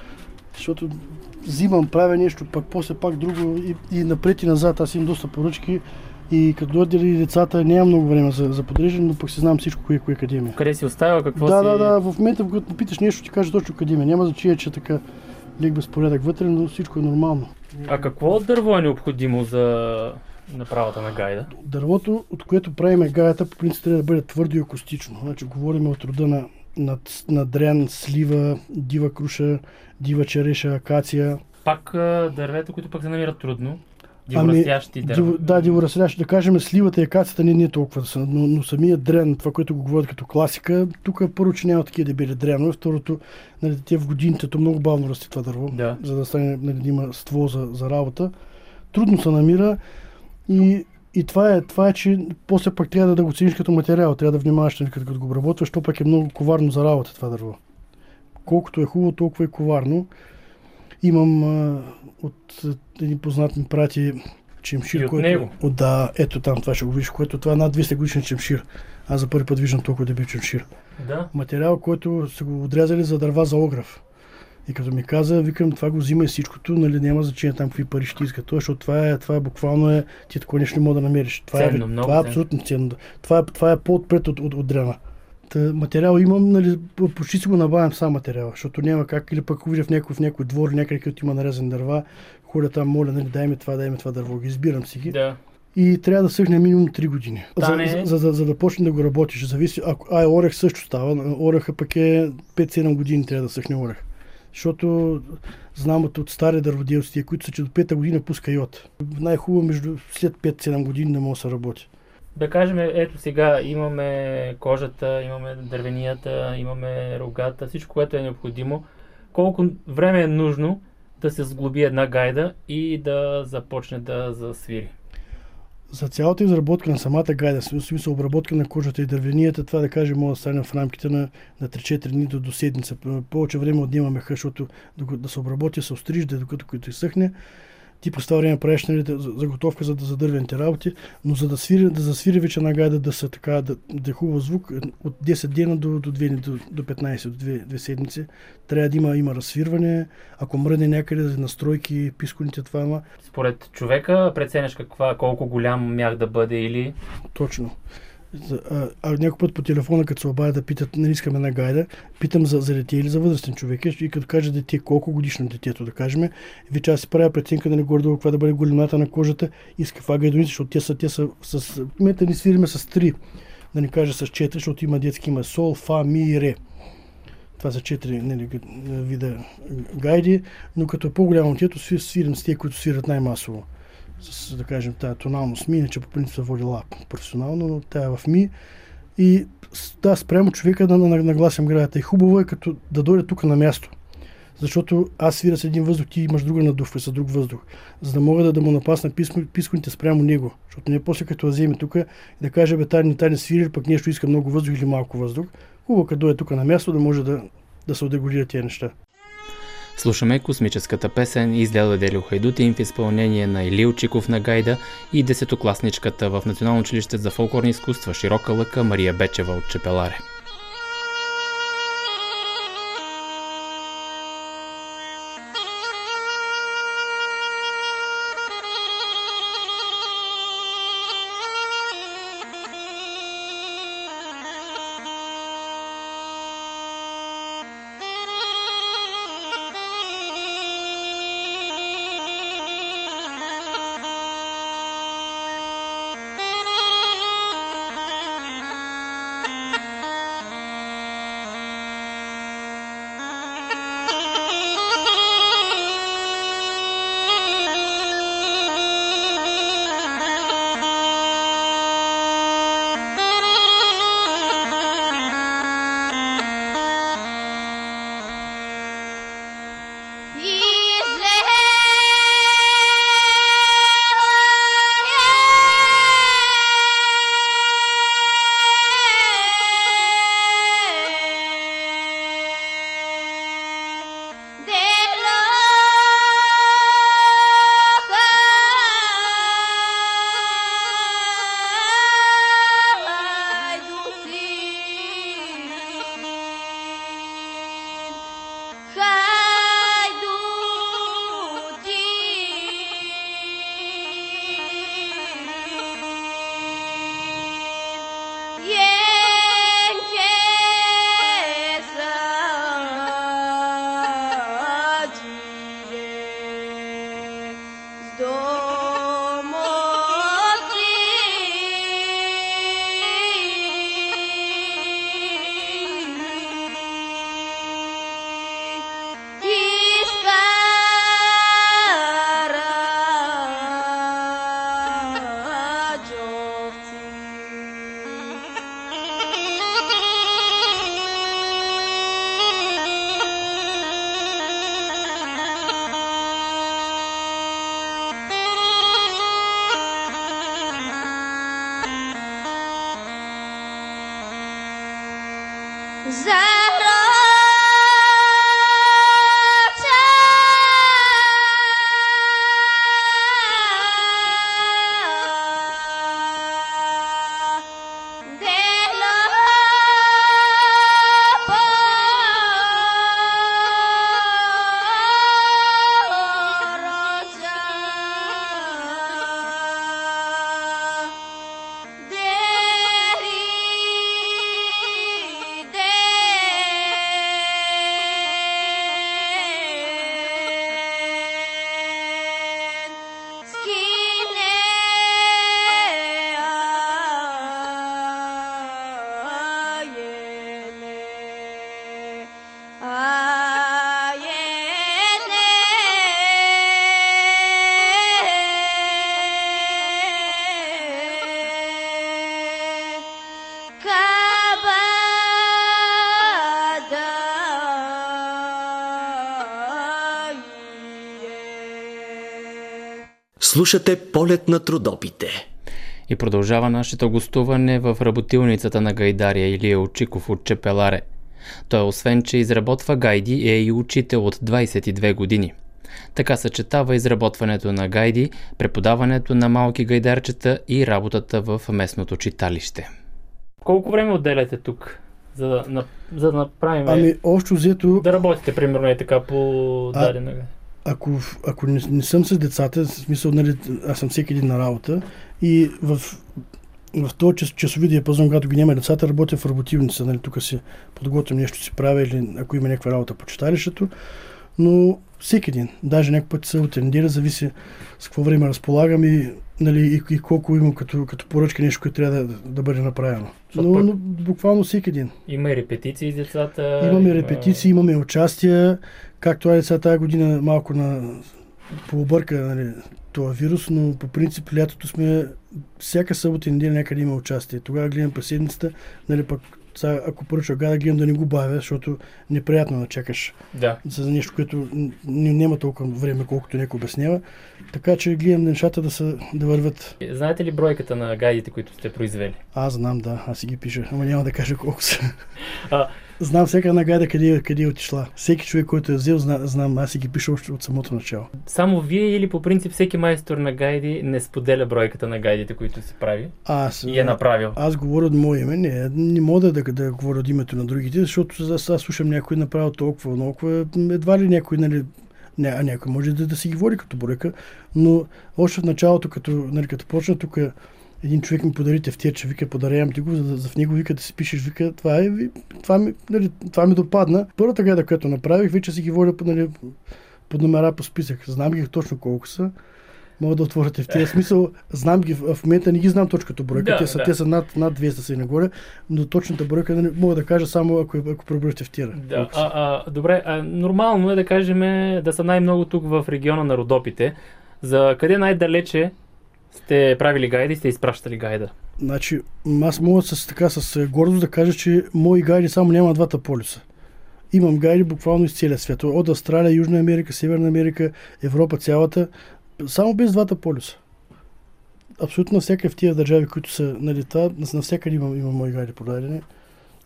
Защото взимам, правя нещо, пък после пак друго и, и напред и назад. Аз имам доста поръчки и като дойдат и децата, нямам много време за, за подреждане, но пък си знам всичко, кое, кое къде ми е. Къде си оставил, какво Да, си... да, да, в момента, в който питаш нещо, ти кажа точно къде ми е. Няма значение, че така лег безпорядък вътре, но всичко е нормално. А какво дърво е необходимо за направата на гайда? Дървото, от което правиме гаята, по принцип трябва да бъде твърдо и акустично. Значи говорим от рода на, на, на дрян, слива, дива круша, дива череша, акация. Пак дървета, които пък се намират трудно. Ами, Диворастящи диво, дърва. да, диворастящи. Да кажем, сливата и акацията не, не е толкова, са, но, но самия дрен, това, което го говорят като класика, тук първо, че няма такива дебели дрянове, второто, нали, те в годините, то много бавно расте това дърво, Да. за да стане, нали, да има ствол за, за работа. Трудно се намира и, и това, е, това е, че после пък трябва да го цениш като материал, трябва да внимаваш, нали, като, като го обработваш, то пък е много коварно за работа това дърво. Колкото е хубаво, толкова е коварно. Имам а, от един познат ми прати чемшир, И от който... него? От, да, ето там, това ще го видиш, което това е над 200 годишен чемшир. Аз за първи път виждам толкова дебил чемшир. Да. Материал, който са го отрязали за дърва за огрев. И като ми каза, викам, това го взима и всичкото, нали, няма значение там какви пари ще иска. Това, защото това е, това е буквално е, ти такова нещо не мога да намериш. Това Ценно, е, много това е абсолютно ценно. Това е, това е по-отпред от, от, от дрена. Та, материал имам, нали, по- почти си го набавям сам материал, защото няма как, или пък видя в някой, в някой двор, някъде, където има нарезани дърва, ходя там, моля, нали, дай ми това, дай ми това дърво, ги избирам си ги. Да. И трябва да съхне минимум 3 години. За, Стане- за, за, за, да почне да го работиш. Зависи, ако, а, орех също става. Ореха пък е 5-7 години трябва да съхне орех. Защото знам от, стари дърводелци, които са, че до 5 година пуска йод. Най-хубаво между след 5-7 години да може да се работи. Да кажем, ето сега имаме кожата, имаме дървенията, имаме рогата, всичко, което е необходимо. Колко време е нужно да се сглоби една гайда и да започне да засвири? За цялата изработка на самата гайда, в смисъл обработка на кожата и дървенията, това да кажем може да стане в рамките на, на 3-4 дни до, до седмица. Повече време отнема защото да се обработи, се острижда, докато като изсъхне. Ти през това време правиш нали, за- заготовка за, за дървените работи, но за да, свири, да засвири вече една гайда, да, са така, да, да е хубав звук, от 10 дена до, до, 2, до, до 15, до 2, 2 седмици, трябва да има, има разсвирване, ако мръдне някъде настройки, писконите това, ама Според човека преценяш каква, колко голям мях да бъде или... Точно. А, а някой път по телефона, като се обадя да питат, не искаме една гайда, питам за, за дете или за възрастен човек. И като каже дете, колко годишно детето, да кажем, вече аз си правя преценка не горе каква да бъде големината на кожата и с каква гайдоница, защото те са, те са с... В момента ни свириме с 3, да не кажа с 4, защото има детски, има сол, фа, ми, ре. Това са четири нали, вида гайди, но като е по-голямо сви- свирим с тези, които свират най-масово. С, да кажем, тази тоналност ми, иначе по принцип се води лап професионално, но тя е в ми. И да, спрямо човека да на- нагласям градата. И хубаво е като да дойде тук на място. Защото аз свира с един въздух, ти имаш друга надувка с друг въздух. За да мога да, да му напасна писконите спрямо него. Защото не после като вземе тук и да каже, бе, тази не свири, пък нещо иска много въздух или малко въздух. Хубаво като дойде тук на място да може да, да се отрегулира тези неща. Слушаме космическата песен Издело Делио Хайдутин в изпълнение на Илил Чиков на Гайда и десетокласничката в Национално училище за фолклорни изкуства Широка лъка Мария Бечева от Чепеларе. Слушате полет на трудопите. И продължава нашето гостуване в работилницата на гайдария Илия Очиков от Чепеларе. Той освен, че изработва гайди, е и учител от 22 години. Така съчетава изработването на гайди, преподаването на малки гайдарчета и работата в местното читалище. Колко време отделяте тук, за да, за да направим... Ами, общо взето, Да работите, примерно, и така по А- дадена... ако, ако не, не съм с децата, в смисъл, нали, аз съм всеки един на работа и в в този час, часови диапазон, когато ги няма децата, работя в работивница. Нали, тук си подготвям нещо си правя или ако има някаква работа по читалището. Но всеки ден, даже някой път се отендира, зависи с какво време разполагам и, нали, и, и колко имам като, като поръчка нещо, което трябва да, да бъде направено. Но, но буквално всеки ден. Има и репетиции с децата. Имаме има- репетиции, имаме участия, както е сега тази година малко на пообърка нали, този вирус, но по принцип лятото сме всяка събота и неделя някъде има участие. Тогава гледам през седмицата, нали пък сега, ако поръча гада, гледам да не го бавя, защото неприятно да чакаш Да. за нещо, което н- н- няма толкова време, колкото някой обяснява. Така че гледам нещата да, са, да вървят. Знаете ли бройката на гайдите, които сте произвели? Аз знам, да, аз си ги пиша, ама няма да кажа колко са. А, Знам всяка една гайда къде, къде е отишла. Всеки човек, който е взел, зна, знам, аз си ги пиша още от самото начало. само вие или по принцип всеки майстор на гайди не споделя бройката на гайдите, които си прави Аз, и е направил? аз говоря от мое име, не, не мога да, да, да говоря от името на другите, защото аз, аз слушам някой направил толкова, толкова, едва ли някой, нали, не, а някой може да, да си ги води като бройка, но още в началото, като, нали, като почна тук един човек ми подари тефтирче, вика, подарявам ти го, за, за в него вика да си пишеш, вика, това е, това ми, нали, това ми допадна. Първата гайда, която направих, вече си ги водя по, нали, под номера по списък. Знам ги точно колко са. Мога да отворите в тези смисъл. Знам ги, в момента не ги знам точката бройка. Да, те, са, да. те са над, над 200 са и нагоре, но точната бройка нали, мога да кажа само ако, ако преброите в тира. Да, а, а, добре, а, нормално е да кажем да са най-много тук в региона на Родопите. За къде най-далече сте правили гайди сте изпращали гайда? Значи, аз мога с, така, с е, гордост да кажа, че мои гайди само няма двата полюса. Имам гайди буквално из целия свят. От Австралия, Южна Америка, Северна Америка, Европа цялата. Само без двата полюса. Абсолютно навсякъде в тия държави, които са, нали, това, навсякъде има, има мои гайди продадени.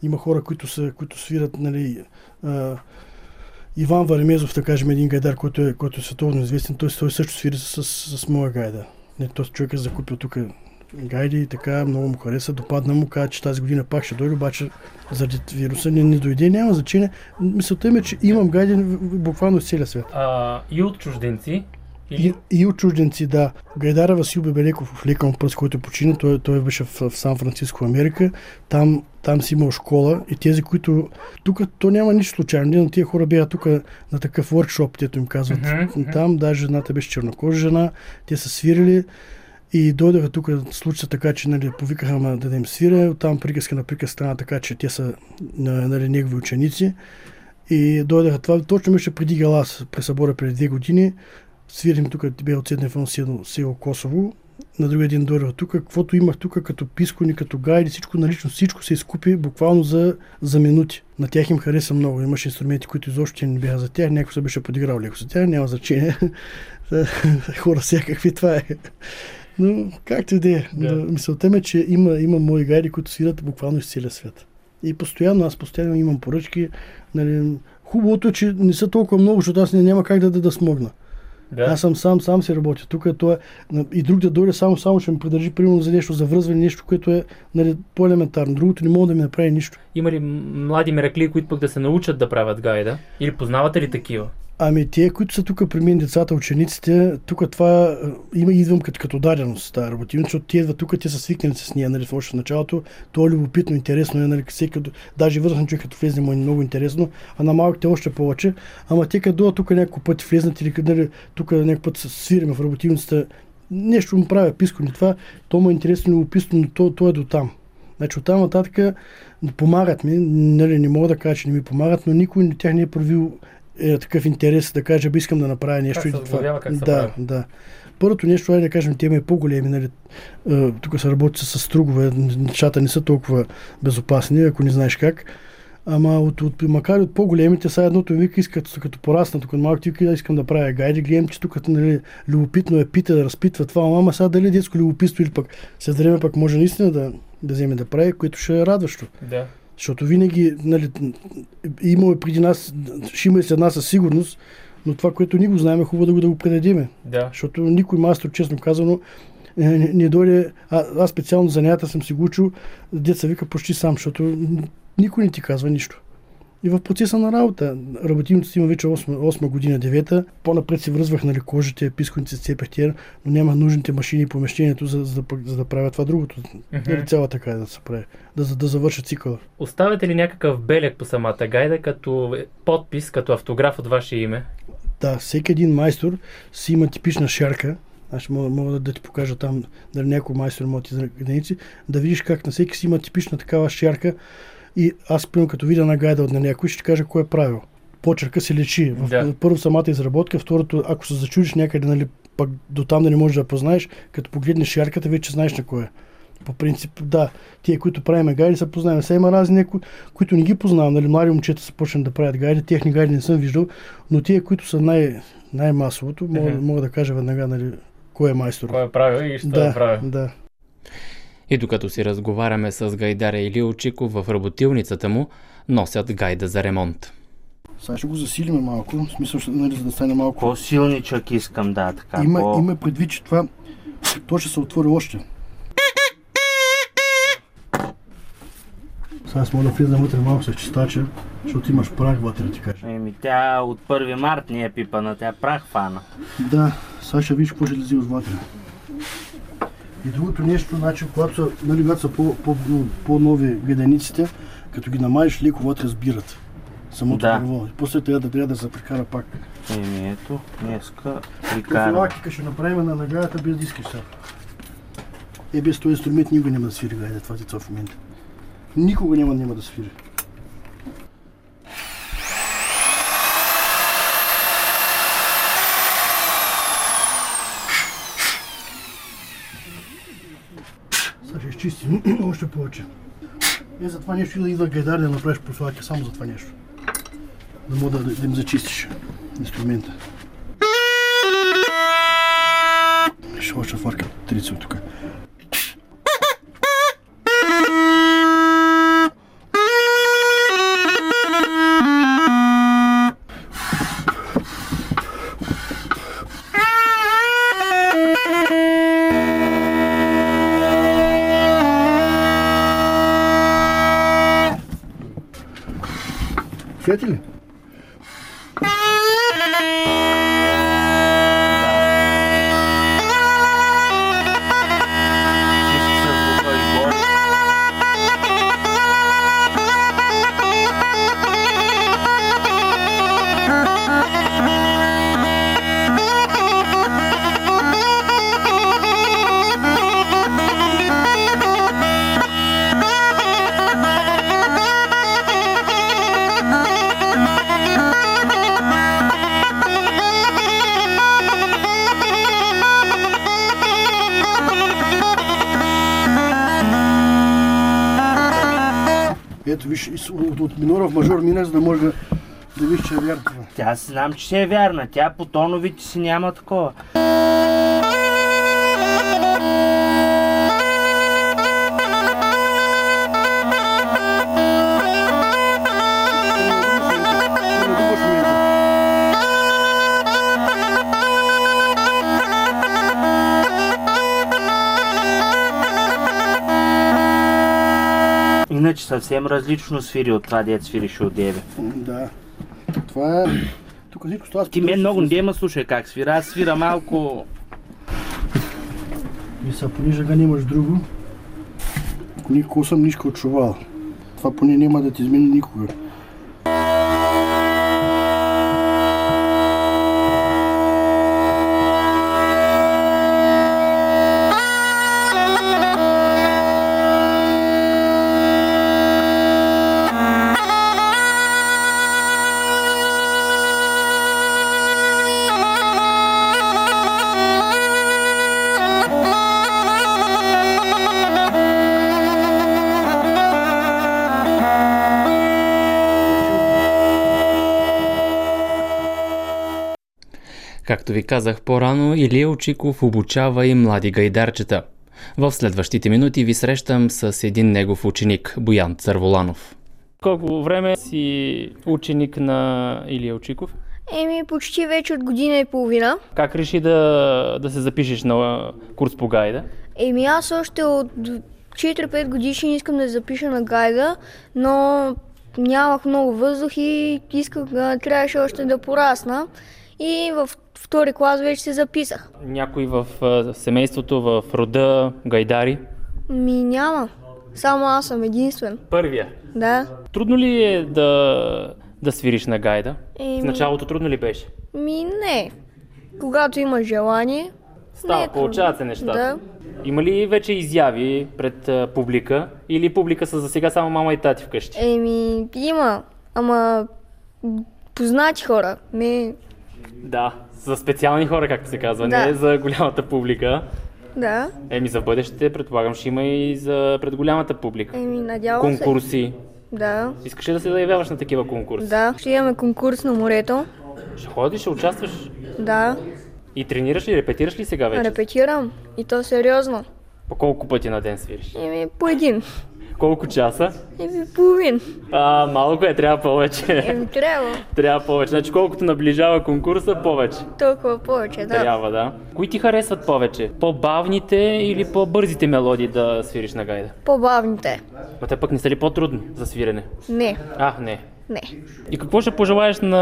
Има хора, които, са, които свират, нали, Иван Варемезов, да кажем, един гайдар, който е, който е световно известен, той, той също свири с, с, с моя гайда. Не, този човек е закупил тук гайди и така, много му хареса, допадна му, каза, че тази година пак ще дойде, обаче заради вируса не, не дойде, няма значение. Мисълта ми е, че имам гайди в- в- буквално из целия свят. А, и от чужденци? И, и от чужденци, да. Гайдара Васил Бебелеков в Лекан пръст, който почина, той, той беше в, в Сан Франциско, Америка. Там, там си имал школа и тези, които... Тук то няма нищо случайно. От тия хора бяха тук на такъв workshop, тето им казват. Мгм. Там даже жената беше чернокожа жена. Те са свирили и дойдаха тук, случи се така, че нали, повикаха ма да, да им свиря. Оттам приказка на приказка стана така, че те са на- нали, негови ученици. И дойдаха това, точно беше преди Галас, през събора преди две години. Свирим тук, бе от Седне в село, Косово. На другия ден дойдох тук. Каквото имах тук, като пискони, като гайди, всичко налично, всичко се изкупи буквално за, за минути. На тях им хареса много. Имаше инструменти, които изобщо не бяха за тях. Някой се беше подиграл леко за тях, няма значение. Хора всякакви, това е. Но както и да е. Мисълта ми е, че има, има мои гайди, които свират буквално из целия свят. И постоянно, аз постоянно имам поръчки. Нали, хубавото е, че не са толкова много, защото аз не, няма как да, да, да смогна. Да. Аз съм сам, сам си работя. Тук е това. И друг да дойде само, само ще ме придържи, примерно за нещо, за връзване, нещо, което е нали, по-елементарно. Другото не мога да ми направи нищо. Има ли млади меракли, които пък да се научат да правят гайда? Или познавате ли такива? Ами те, които са тук при мен, децата, учениците, тук това е, има, идвам като, като даденост тази работивница, защото те идват тук, те са свикнали с нея, нали, в още началото. То е любопитно, интересно е, нали, всеки, даже възрастен човек, като влезе, му е много интересно, а на малките още повече. Ама те като тук няколко пъти влезнат или нали, тук някой път се свириме в работивницата, нещо му правя пискони, това, то му е интересно, любопитно, но то, то е до там. Значи оттам нататък помагат ми, нали, не мога да кажа, че не ми помагат, но никой от тях не е проявил е, такъв интерес да кажа, бе, искам да направя нещо. Как се и това. отглавява, как се да, прави. да. Първото нещо е да кажем, те ме по-големи, нали, е, тук се работи с стругове, нещата не са толкова безопасни, ако не знаеш как. Ама от, от, макар и от по-големите, сега едното ми вика, искат, като порасна, тук малко вика, искам да правя гайди, гледам, че тук нали, любопитно е пита, да разпитва това, ама сега дали е детско любопитство или пък след време пък може наистина да, да вземе да прави, което ще е радващо. Да. Защото винаги, нали, имало е преди нас, ще има и след нас със сигурност, но това, което ние го знаем, е хубаво да го, да го предадиме. Да. Защото никой мастор, честно казано, не, не дойде. А, аз специално занятата съм си го учил, деца вика почти сам, защото никой не ти казва нищо. И в процеса на работа. Работилницата има вече 8, 8 година, 9 По-напред си връзвах нали, кожите, писконите, цепях тия, но няма нужните машини и помещението, за, за, да, за да правя това другото. Мгм. Нали, цялата така да се прави, да, да, да завърша цикъла. Оставяте ли някакъв белег по самата гайда, като подпис, като автограф от ваше име? Да, всеки един майстор си има типична шарка. Аз мога, мога да, да ти покажа там, дали някой майстор тези граници, да видиш как на всеки си има типична такава шарка. И аз, примерно, като видя на гайда от на някой, ще кажа кой е правил. Почерка се лечи. В, Да. Първо самата изработка, второто, ако се зачудиш някъде, нали, пък до там да не можеш да я познаеш, като погледнеш шарката, вече знаеш на кой е. По принцип, да, тия, които правиме гайди, се познаваме. Сега има разни някои, които не ги познавам. Нали, млади момчета са почнали да правят гайди, техни гайди не съм виждал, но тия, които са най- най-масовото, мога, мога да кажа веднага нали, кой е майстор. Кой е правил и що да, е правил? да. И докато си разговаряме с гайдаря Илия Очиков в работилницата му, носят гайда за ремонт. Сега ще го засилиме малко, в смисъл, нали, за да стане малко. По-силничък искам, да, така. Има, по... има предвид, че това, то ще се отвори още. Сега аз мога да влизам вътре малко с чистача, защото имаш прах вътре, ти кажа. Еми, тя от 1 март ни е пипана, тя прах фана. Да, сега ще видиш какво ще лезе отвътре. И другото нещо, значи, когато са, нали, когато са по, по, по-нови гледаниците, като ги намажеш, леко вътре сбират. Самото Да. дърво. И после трябва да трябва да се прекара пак. Еми, ето, днеска прикарам. Профилактика ще направим на наградата без диски сега. Е, без този инструмент никога няма да свири гайда това деца в момента. Никога няма, няма да свири. Изчистим още повече. Е, за това нещо и да идва гайдар да направиш профилактика, само за това нещо. Да мога да, да им зачистиш инструмента. Ще още фарка трицу тук. Чуете виж, от, от минора в мажор мина, за да може да, да виж, че е вярно това. Тя знам, че е вярна. Тя по тоновите си няма такова. Иначе съвсем различно свири от това, дет свириш от тебе. Да. Това е... Тук всичко става... Ти мен много не ме слушай как свира. Аз свира малко... И са, понеже га нямаш друго, никога съм нищо чувал. Това поне няма да ти измени никога. Ви казах по-рано, Илия Очиков обучава и млади гайдарчета. В следващите минути ви срещам с един негов ученик, Боян Църволанов. Колко време си ученик на Илия Очиков? Еми, почти вече от година и половина. Как реши да, да се запишеш на курс по гайда? Еми, аз още от 4-5 годишни искам да се запиша на гайда, но нямах много въздух и исках, трябваше още да порасна. И в втори клас вече се записах. Някой в семейството, в рода, гайдари? Ми няма. Само аз съм единствен. Първия. Да. Трудно ли е да, да свириш на гайда? Еми- В началото трудно ли беше? Ми не. Когато имаш желание. Става, не е получават се нещата. Да. Има ли вече изяви пред а, публика или публика са за сега само мама и тати вкъщи? Еми, има. Ама познати хора. Не. Да, за специални хора, както се казва, Да. не за голямата публика. Да. Еми за бъдеще, предполагам, ще има и за пред голямата публика. Еми, надявам се. Конкурси. Да. Искаш ли да се заявяваш на такива конкурси? Да. Ще имаме конкурс на морето. Ще ходиш, ще участваш Да. и тренираш ли, репетираш ли сега вече? Репетирам. И то сериозно. По колко пъти на ден свириш? Еми, по един. Колко часа? Еми, половин. А, малко е, трябва повече. Еми, трябва. трябва повече. Значи колкото наближава конкурса, повече. Толкова повече, да. Трябва, да. Кои ти харесват повече? По-бавните или по-бързите мелодии да свириш на гайда? По-бавните. Но те пък не са ли по-трудни за свирене? Не. А, не. Не. И какво ще пожелаеш на,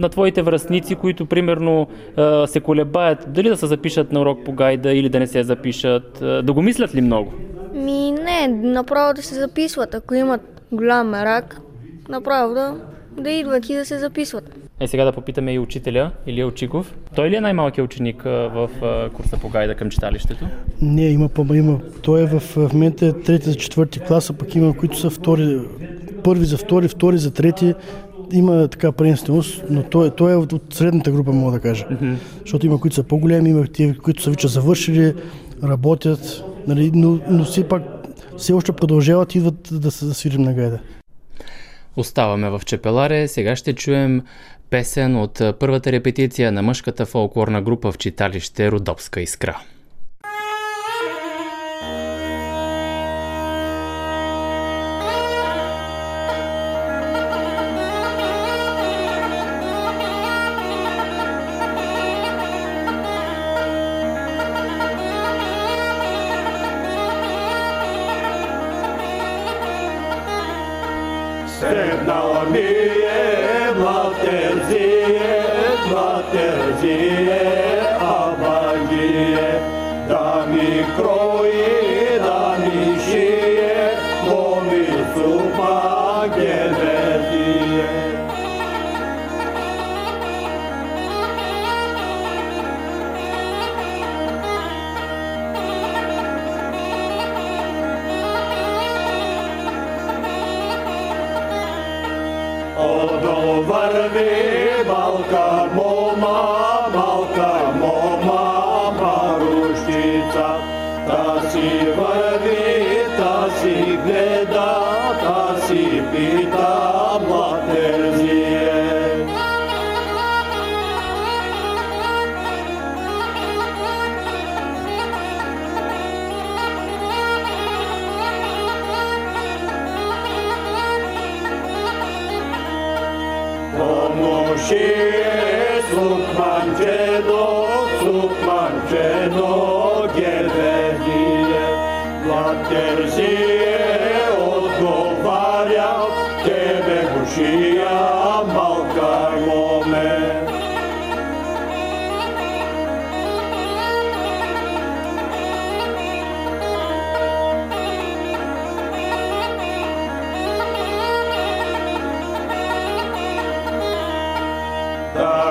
на твоите връстници, които примерно а, се колебаят дали да се запишат на урок по гайда или да не се запишат? А, Да го мислят ли много? Ми не, направо да се записват. Ако имат голям мерак, направо да, да идват и да се записват. Е, сега да попитаме и учителя, Илия Очиков. Той ли е най-малкият ученик в курса по гайда към читалището? Не, има, по- има. Той е в, в момента е трети за четвърти клас, а пък има, които са втори, първи за втори, втори за трети. Има така приемственост, но той, той е от, от средната група, мога да кажа. Защото има, които са по-големи, има тези, които са вече завършили, работят, нали, но, но все пак все още продължават идват да се засвирим на гайда. Оставаме в Чепеларе. Сега ще чуем песен от първата репетиция на мъжката фолклорна група в читалище Родопска искра.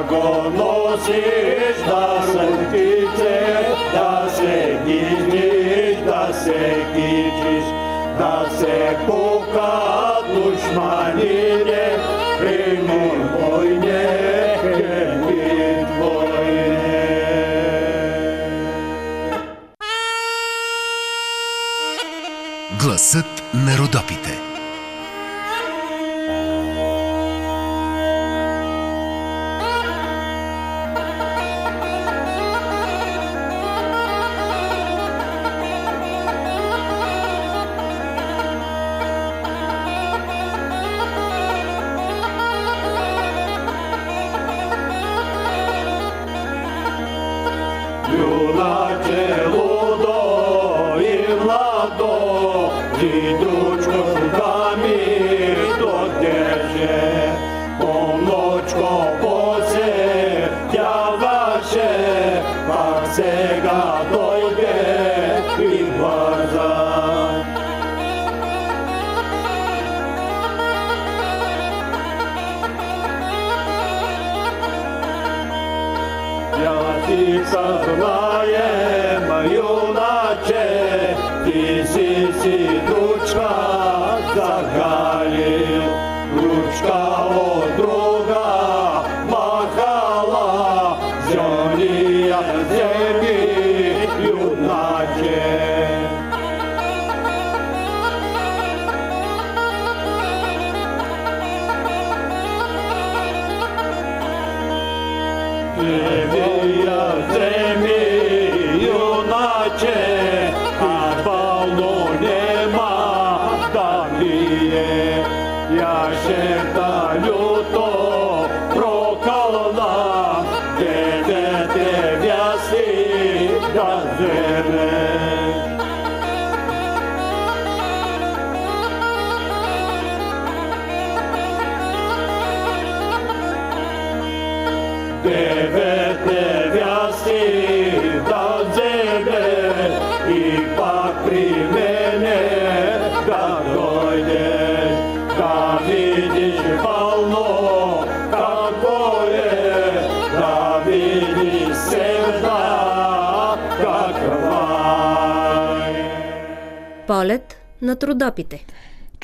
Го носиш, да се птице, да се гизниш, да се кичиш, да се пука душманине, примун войне, хербит войне. Гласът на Родопите.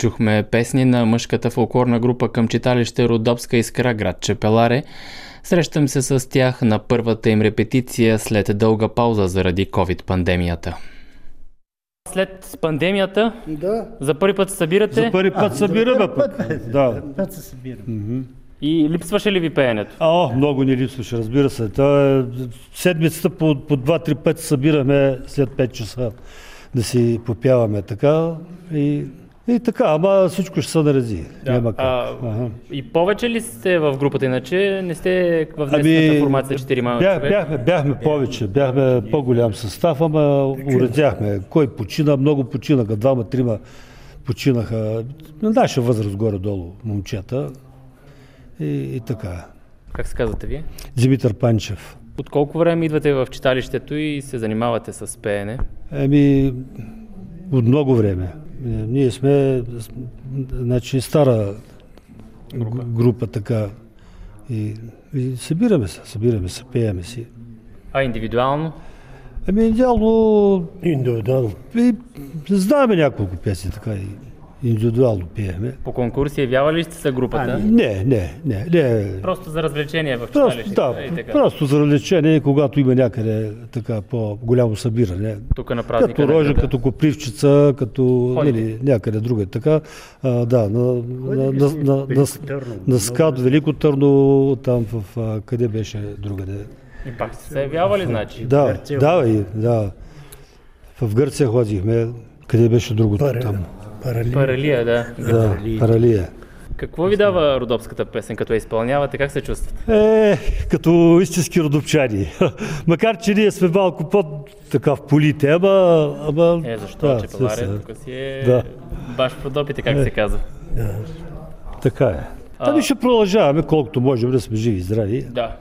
Чухме песни на мъжката фолклорна група към читалище Родопска искра, град Чепеларе. Срещам се с тях на първата им репетиция след дълга пауза заради COVID-пандемията. След пандемията, Да. за първи път се събирате За първи път събираме пък. Да. Път се събирам. Мгм. и липсваше ли ви пеенето? А, О, много ни липсваше, разбира се. Та, е, седмицата по, по два-три пъти събираме след 5 часа да си попяваме така. И, и така, ама всичко ще се нареди. Няма как. А, Ага. и повече ли сте в групата, иначе не сте в днесната формация 4 малко Ами, бях, човек? бяхме, бяхме повече, бяхме по-голям състав, ама уредяхме. Кой почина, много починаха, двама, трима починаха. На наша възраст горе-долу, момчета. И, и така. Как се казвате вие? Димитър Панчев. От колко време идвате в читалището и се занимавате с пеене? Еми, от много време. Е, Ние сме значи, стара група, група така. И, и събираме се, събираме се, пееме си. А индивидуално? Ами, идеално... Индивидуално. И, знаеме няколко песни, така и индивидуално пееме. По конкурси явявали ли сте се групата? Не, не, не, не. Просто за развлечение в Просто, читалището? да, и така. просто за развлечение, когато има някъде така по-голямо събиране. Тук на празника Като рожа, града. като копривчица, като Ходите? нали, някъде друга. Така, а, да, на, на, на, на, на, на скат Велико Търно, там в, а, къде беше другаде. И пак сте се явявали, значи? Да, да, и, да. В Гърция ходихме, къде беше другото Пари- там. Паралелия. Паралия, да. Да, Паралия. Какво ви дава родопската песен, като я изпълнявате? Как се чувствате? Е, като истински родопчани. Макар, че ние сме малко по-така в полите, ама... ама Е, защо? да, че Паваре, с- тук си е Да. баш в родопите, как Е. се казва. Така е. Ами ще продължаваме колкото можем да сме живи и здрави. Да.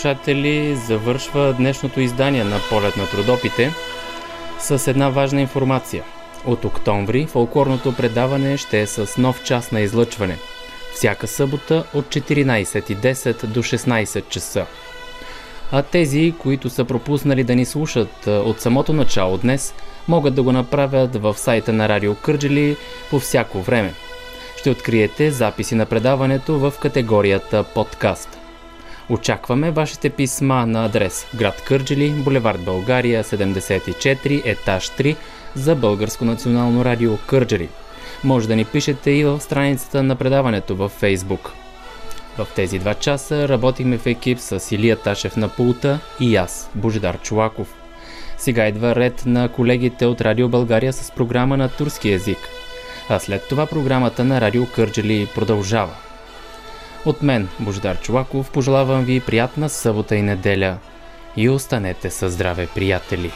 Слушатели, завършва днешното издание на Полет на трудопите с една важна информация. От октомври фолклорното предаване ще е с нов час на излъчване. Всяка събота от 14.10 до 16 часа. А тези, които са пропуснали да ни слушат от самото начало днес, могат да го направят в сайта на Радио Кърджели по всяко време. Ще откриете записи на предаването в категорията подкаст. Очакваме вашите писма на адрес град Кърджели, булевард България, 74, етаж 3 за Българско национално радио Кърджели. Може да ни пишете и в страницата на предаването във Фейсбук. В тези два часа работихме в екип с Илия Ташев на пулта и аз, Божидар Чулаков. Сега идва ред на колегите от Радио България с програма на турски язик. А след това програмата на Радио Кърджели продължава. От мен, Божидар Чулаков, пожелавам ви приятна събота и неделя и останете със здраве, приятели!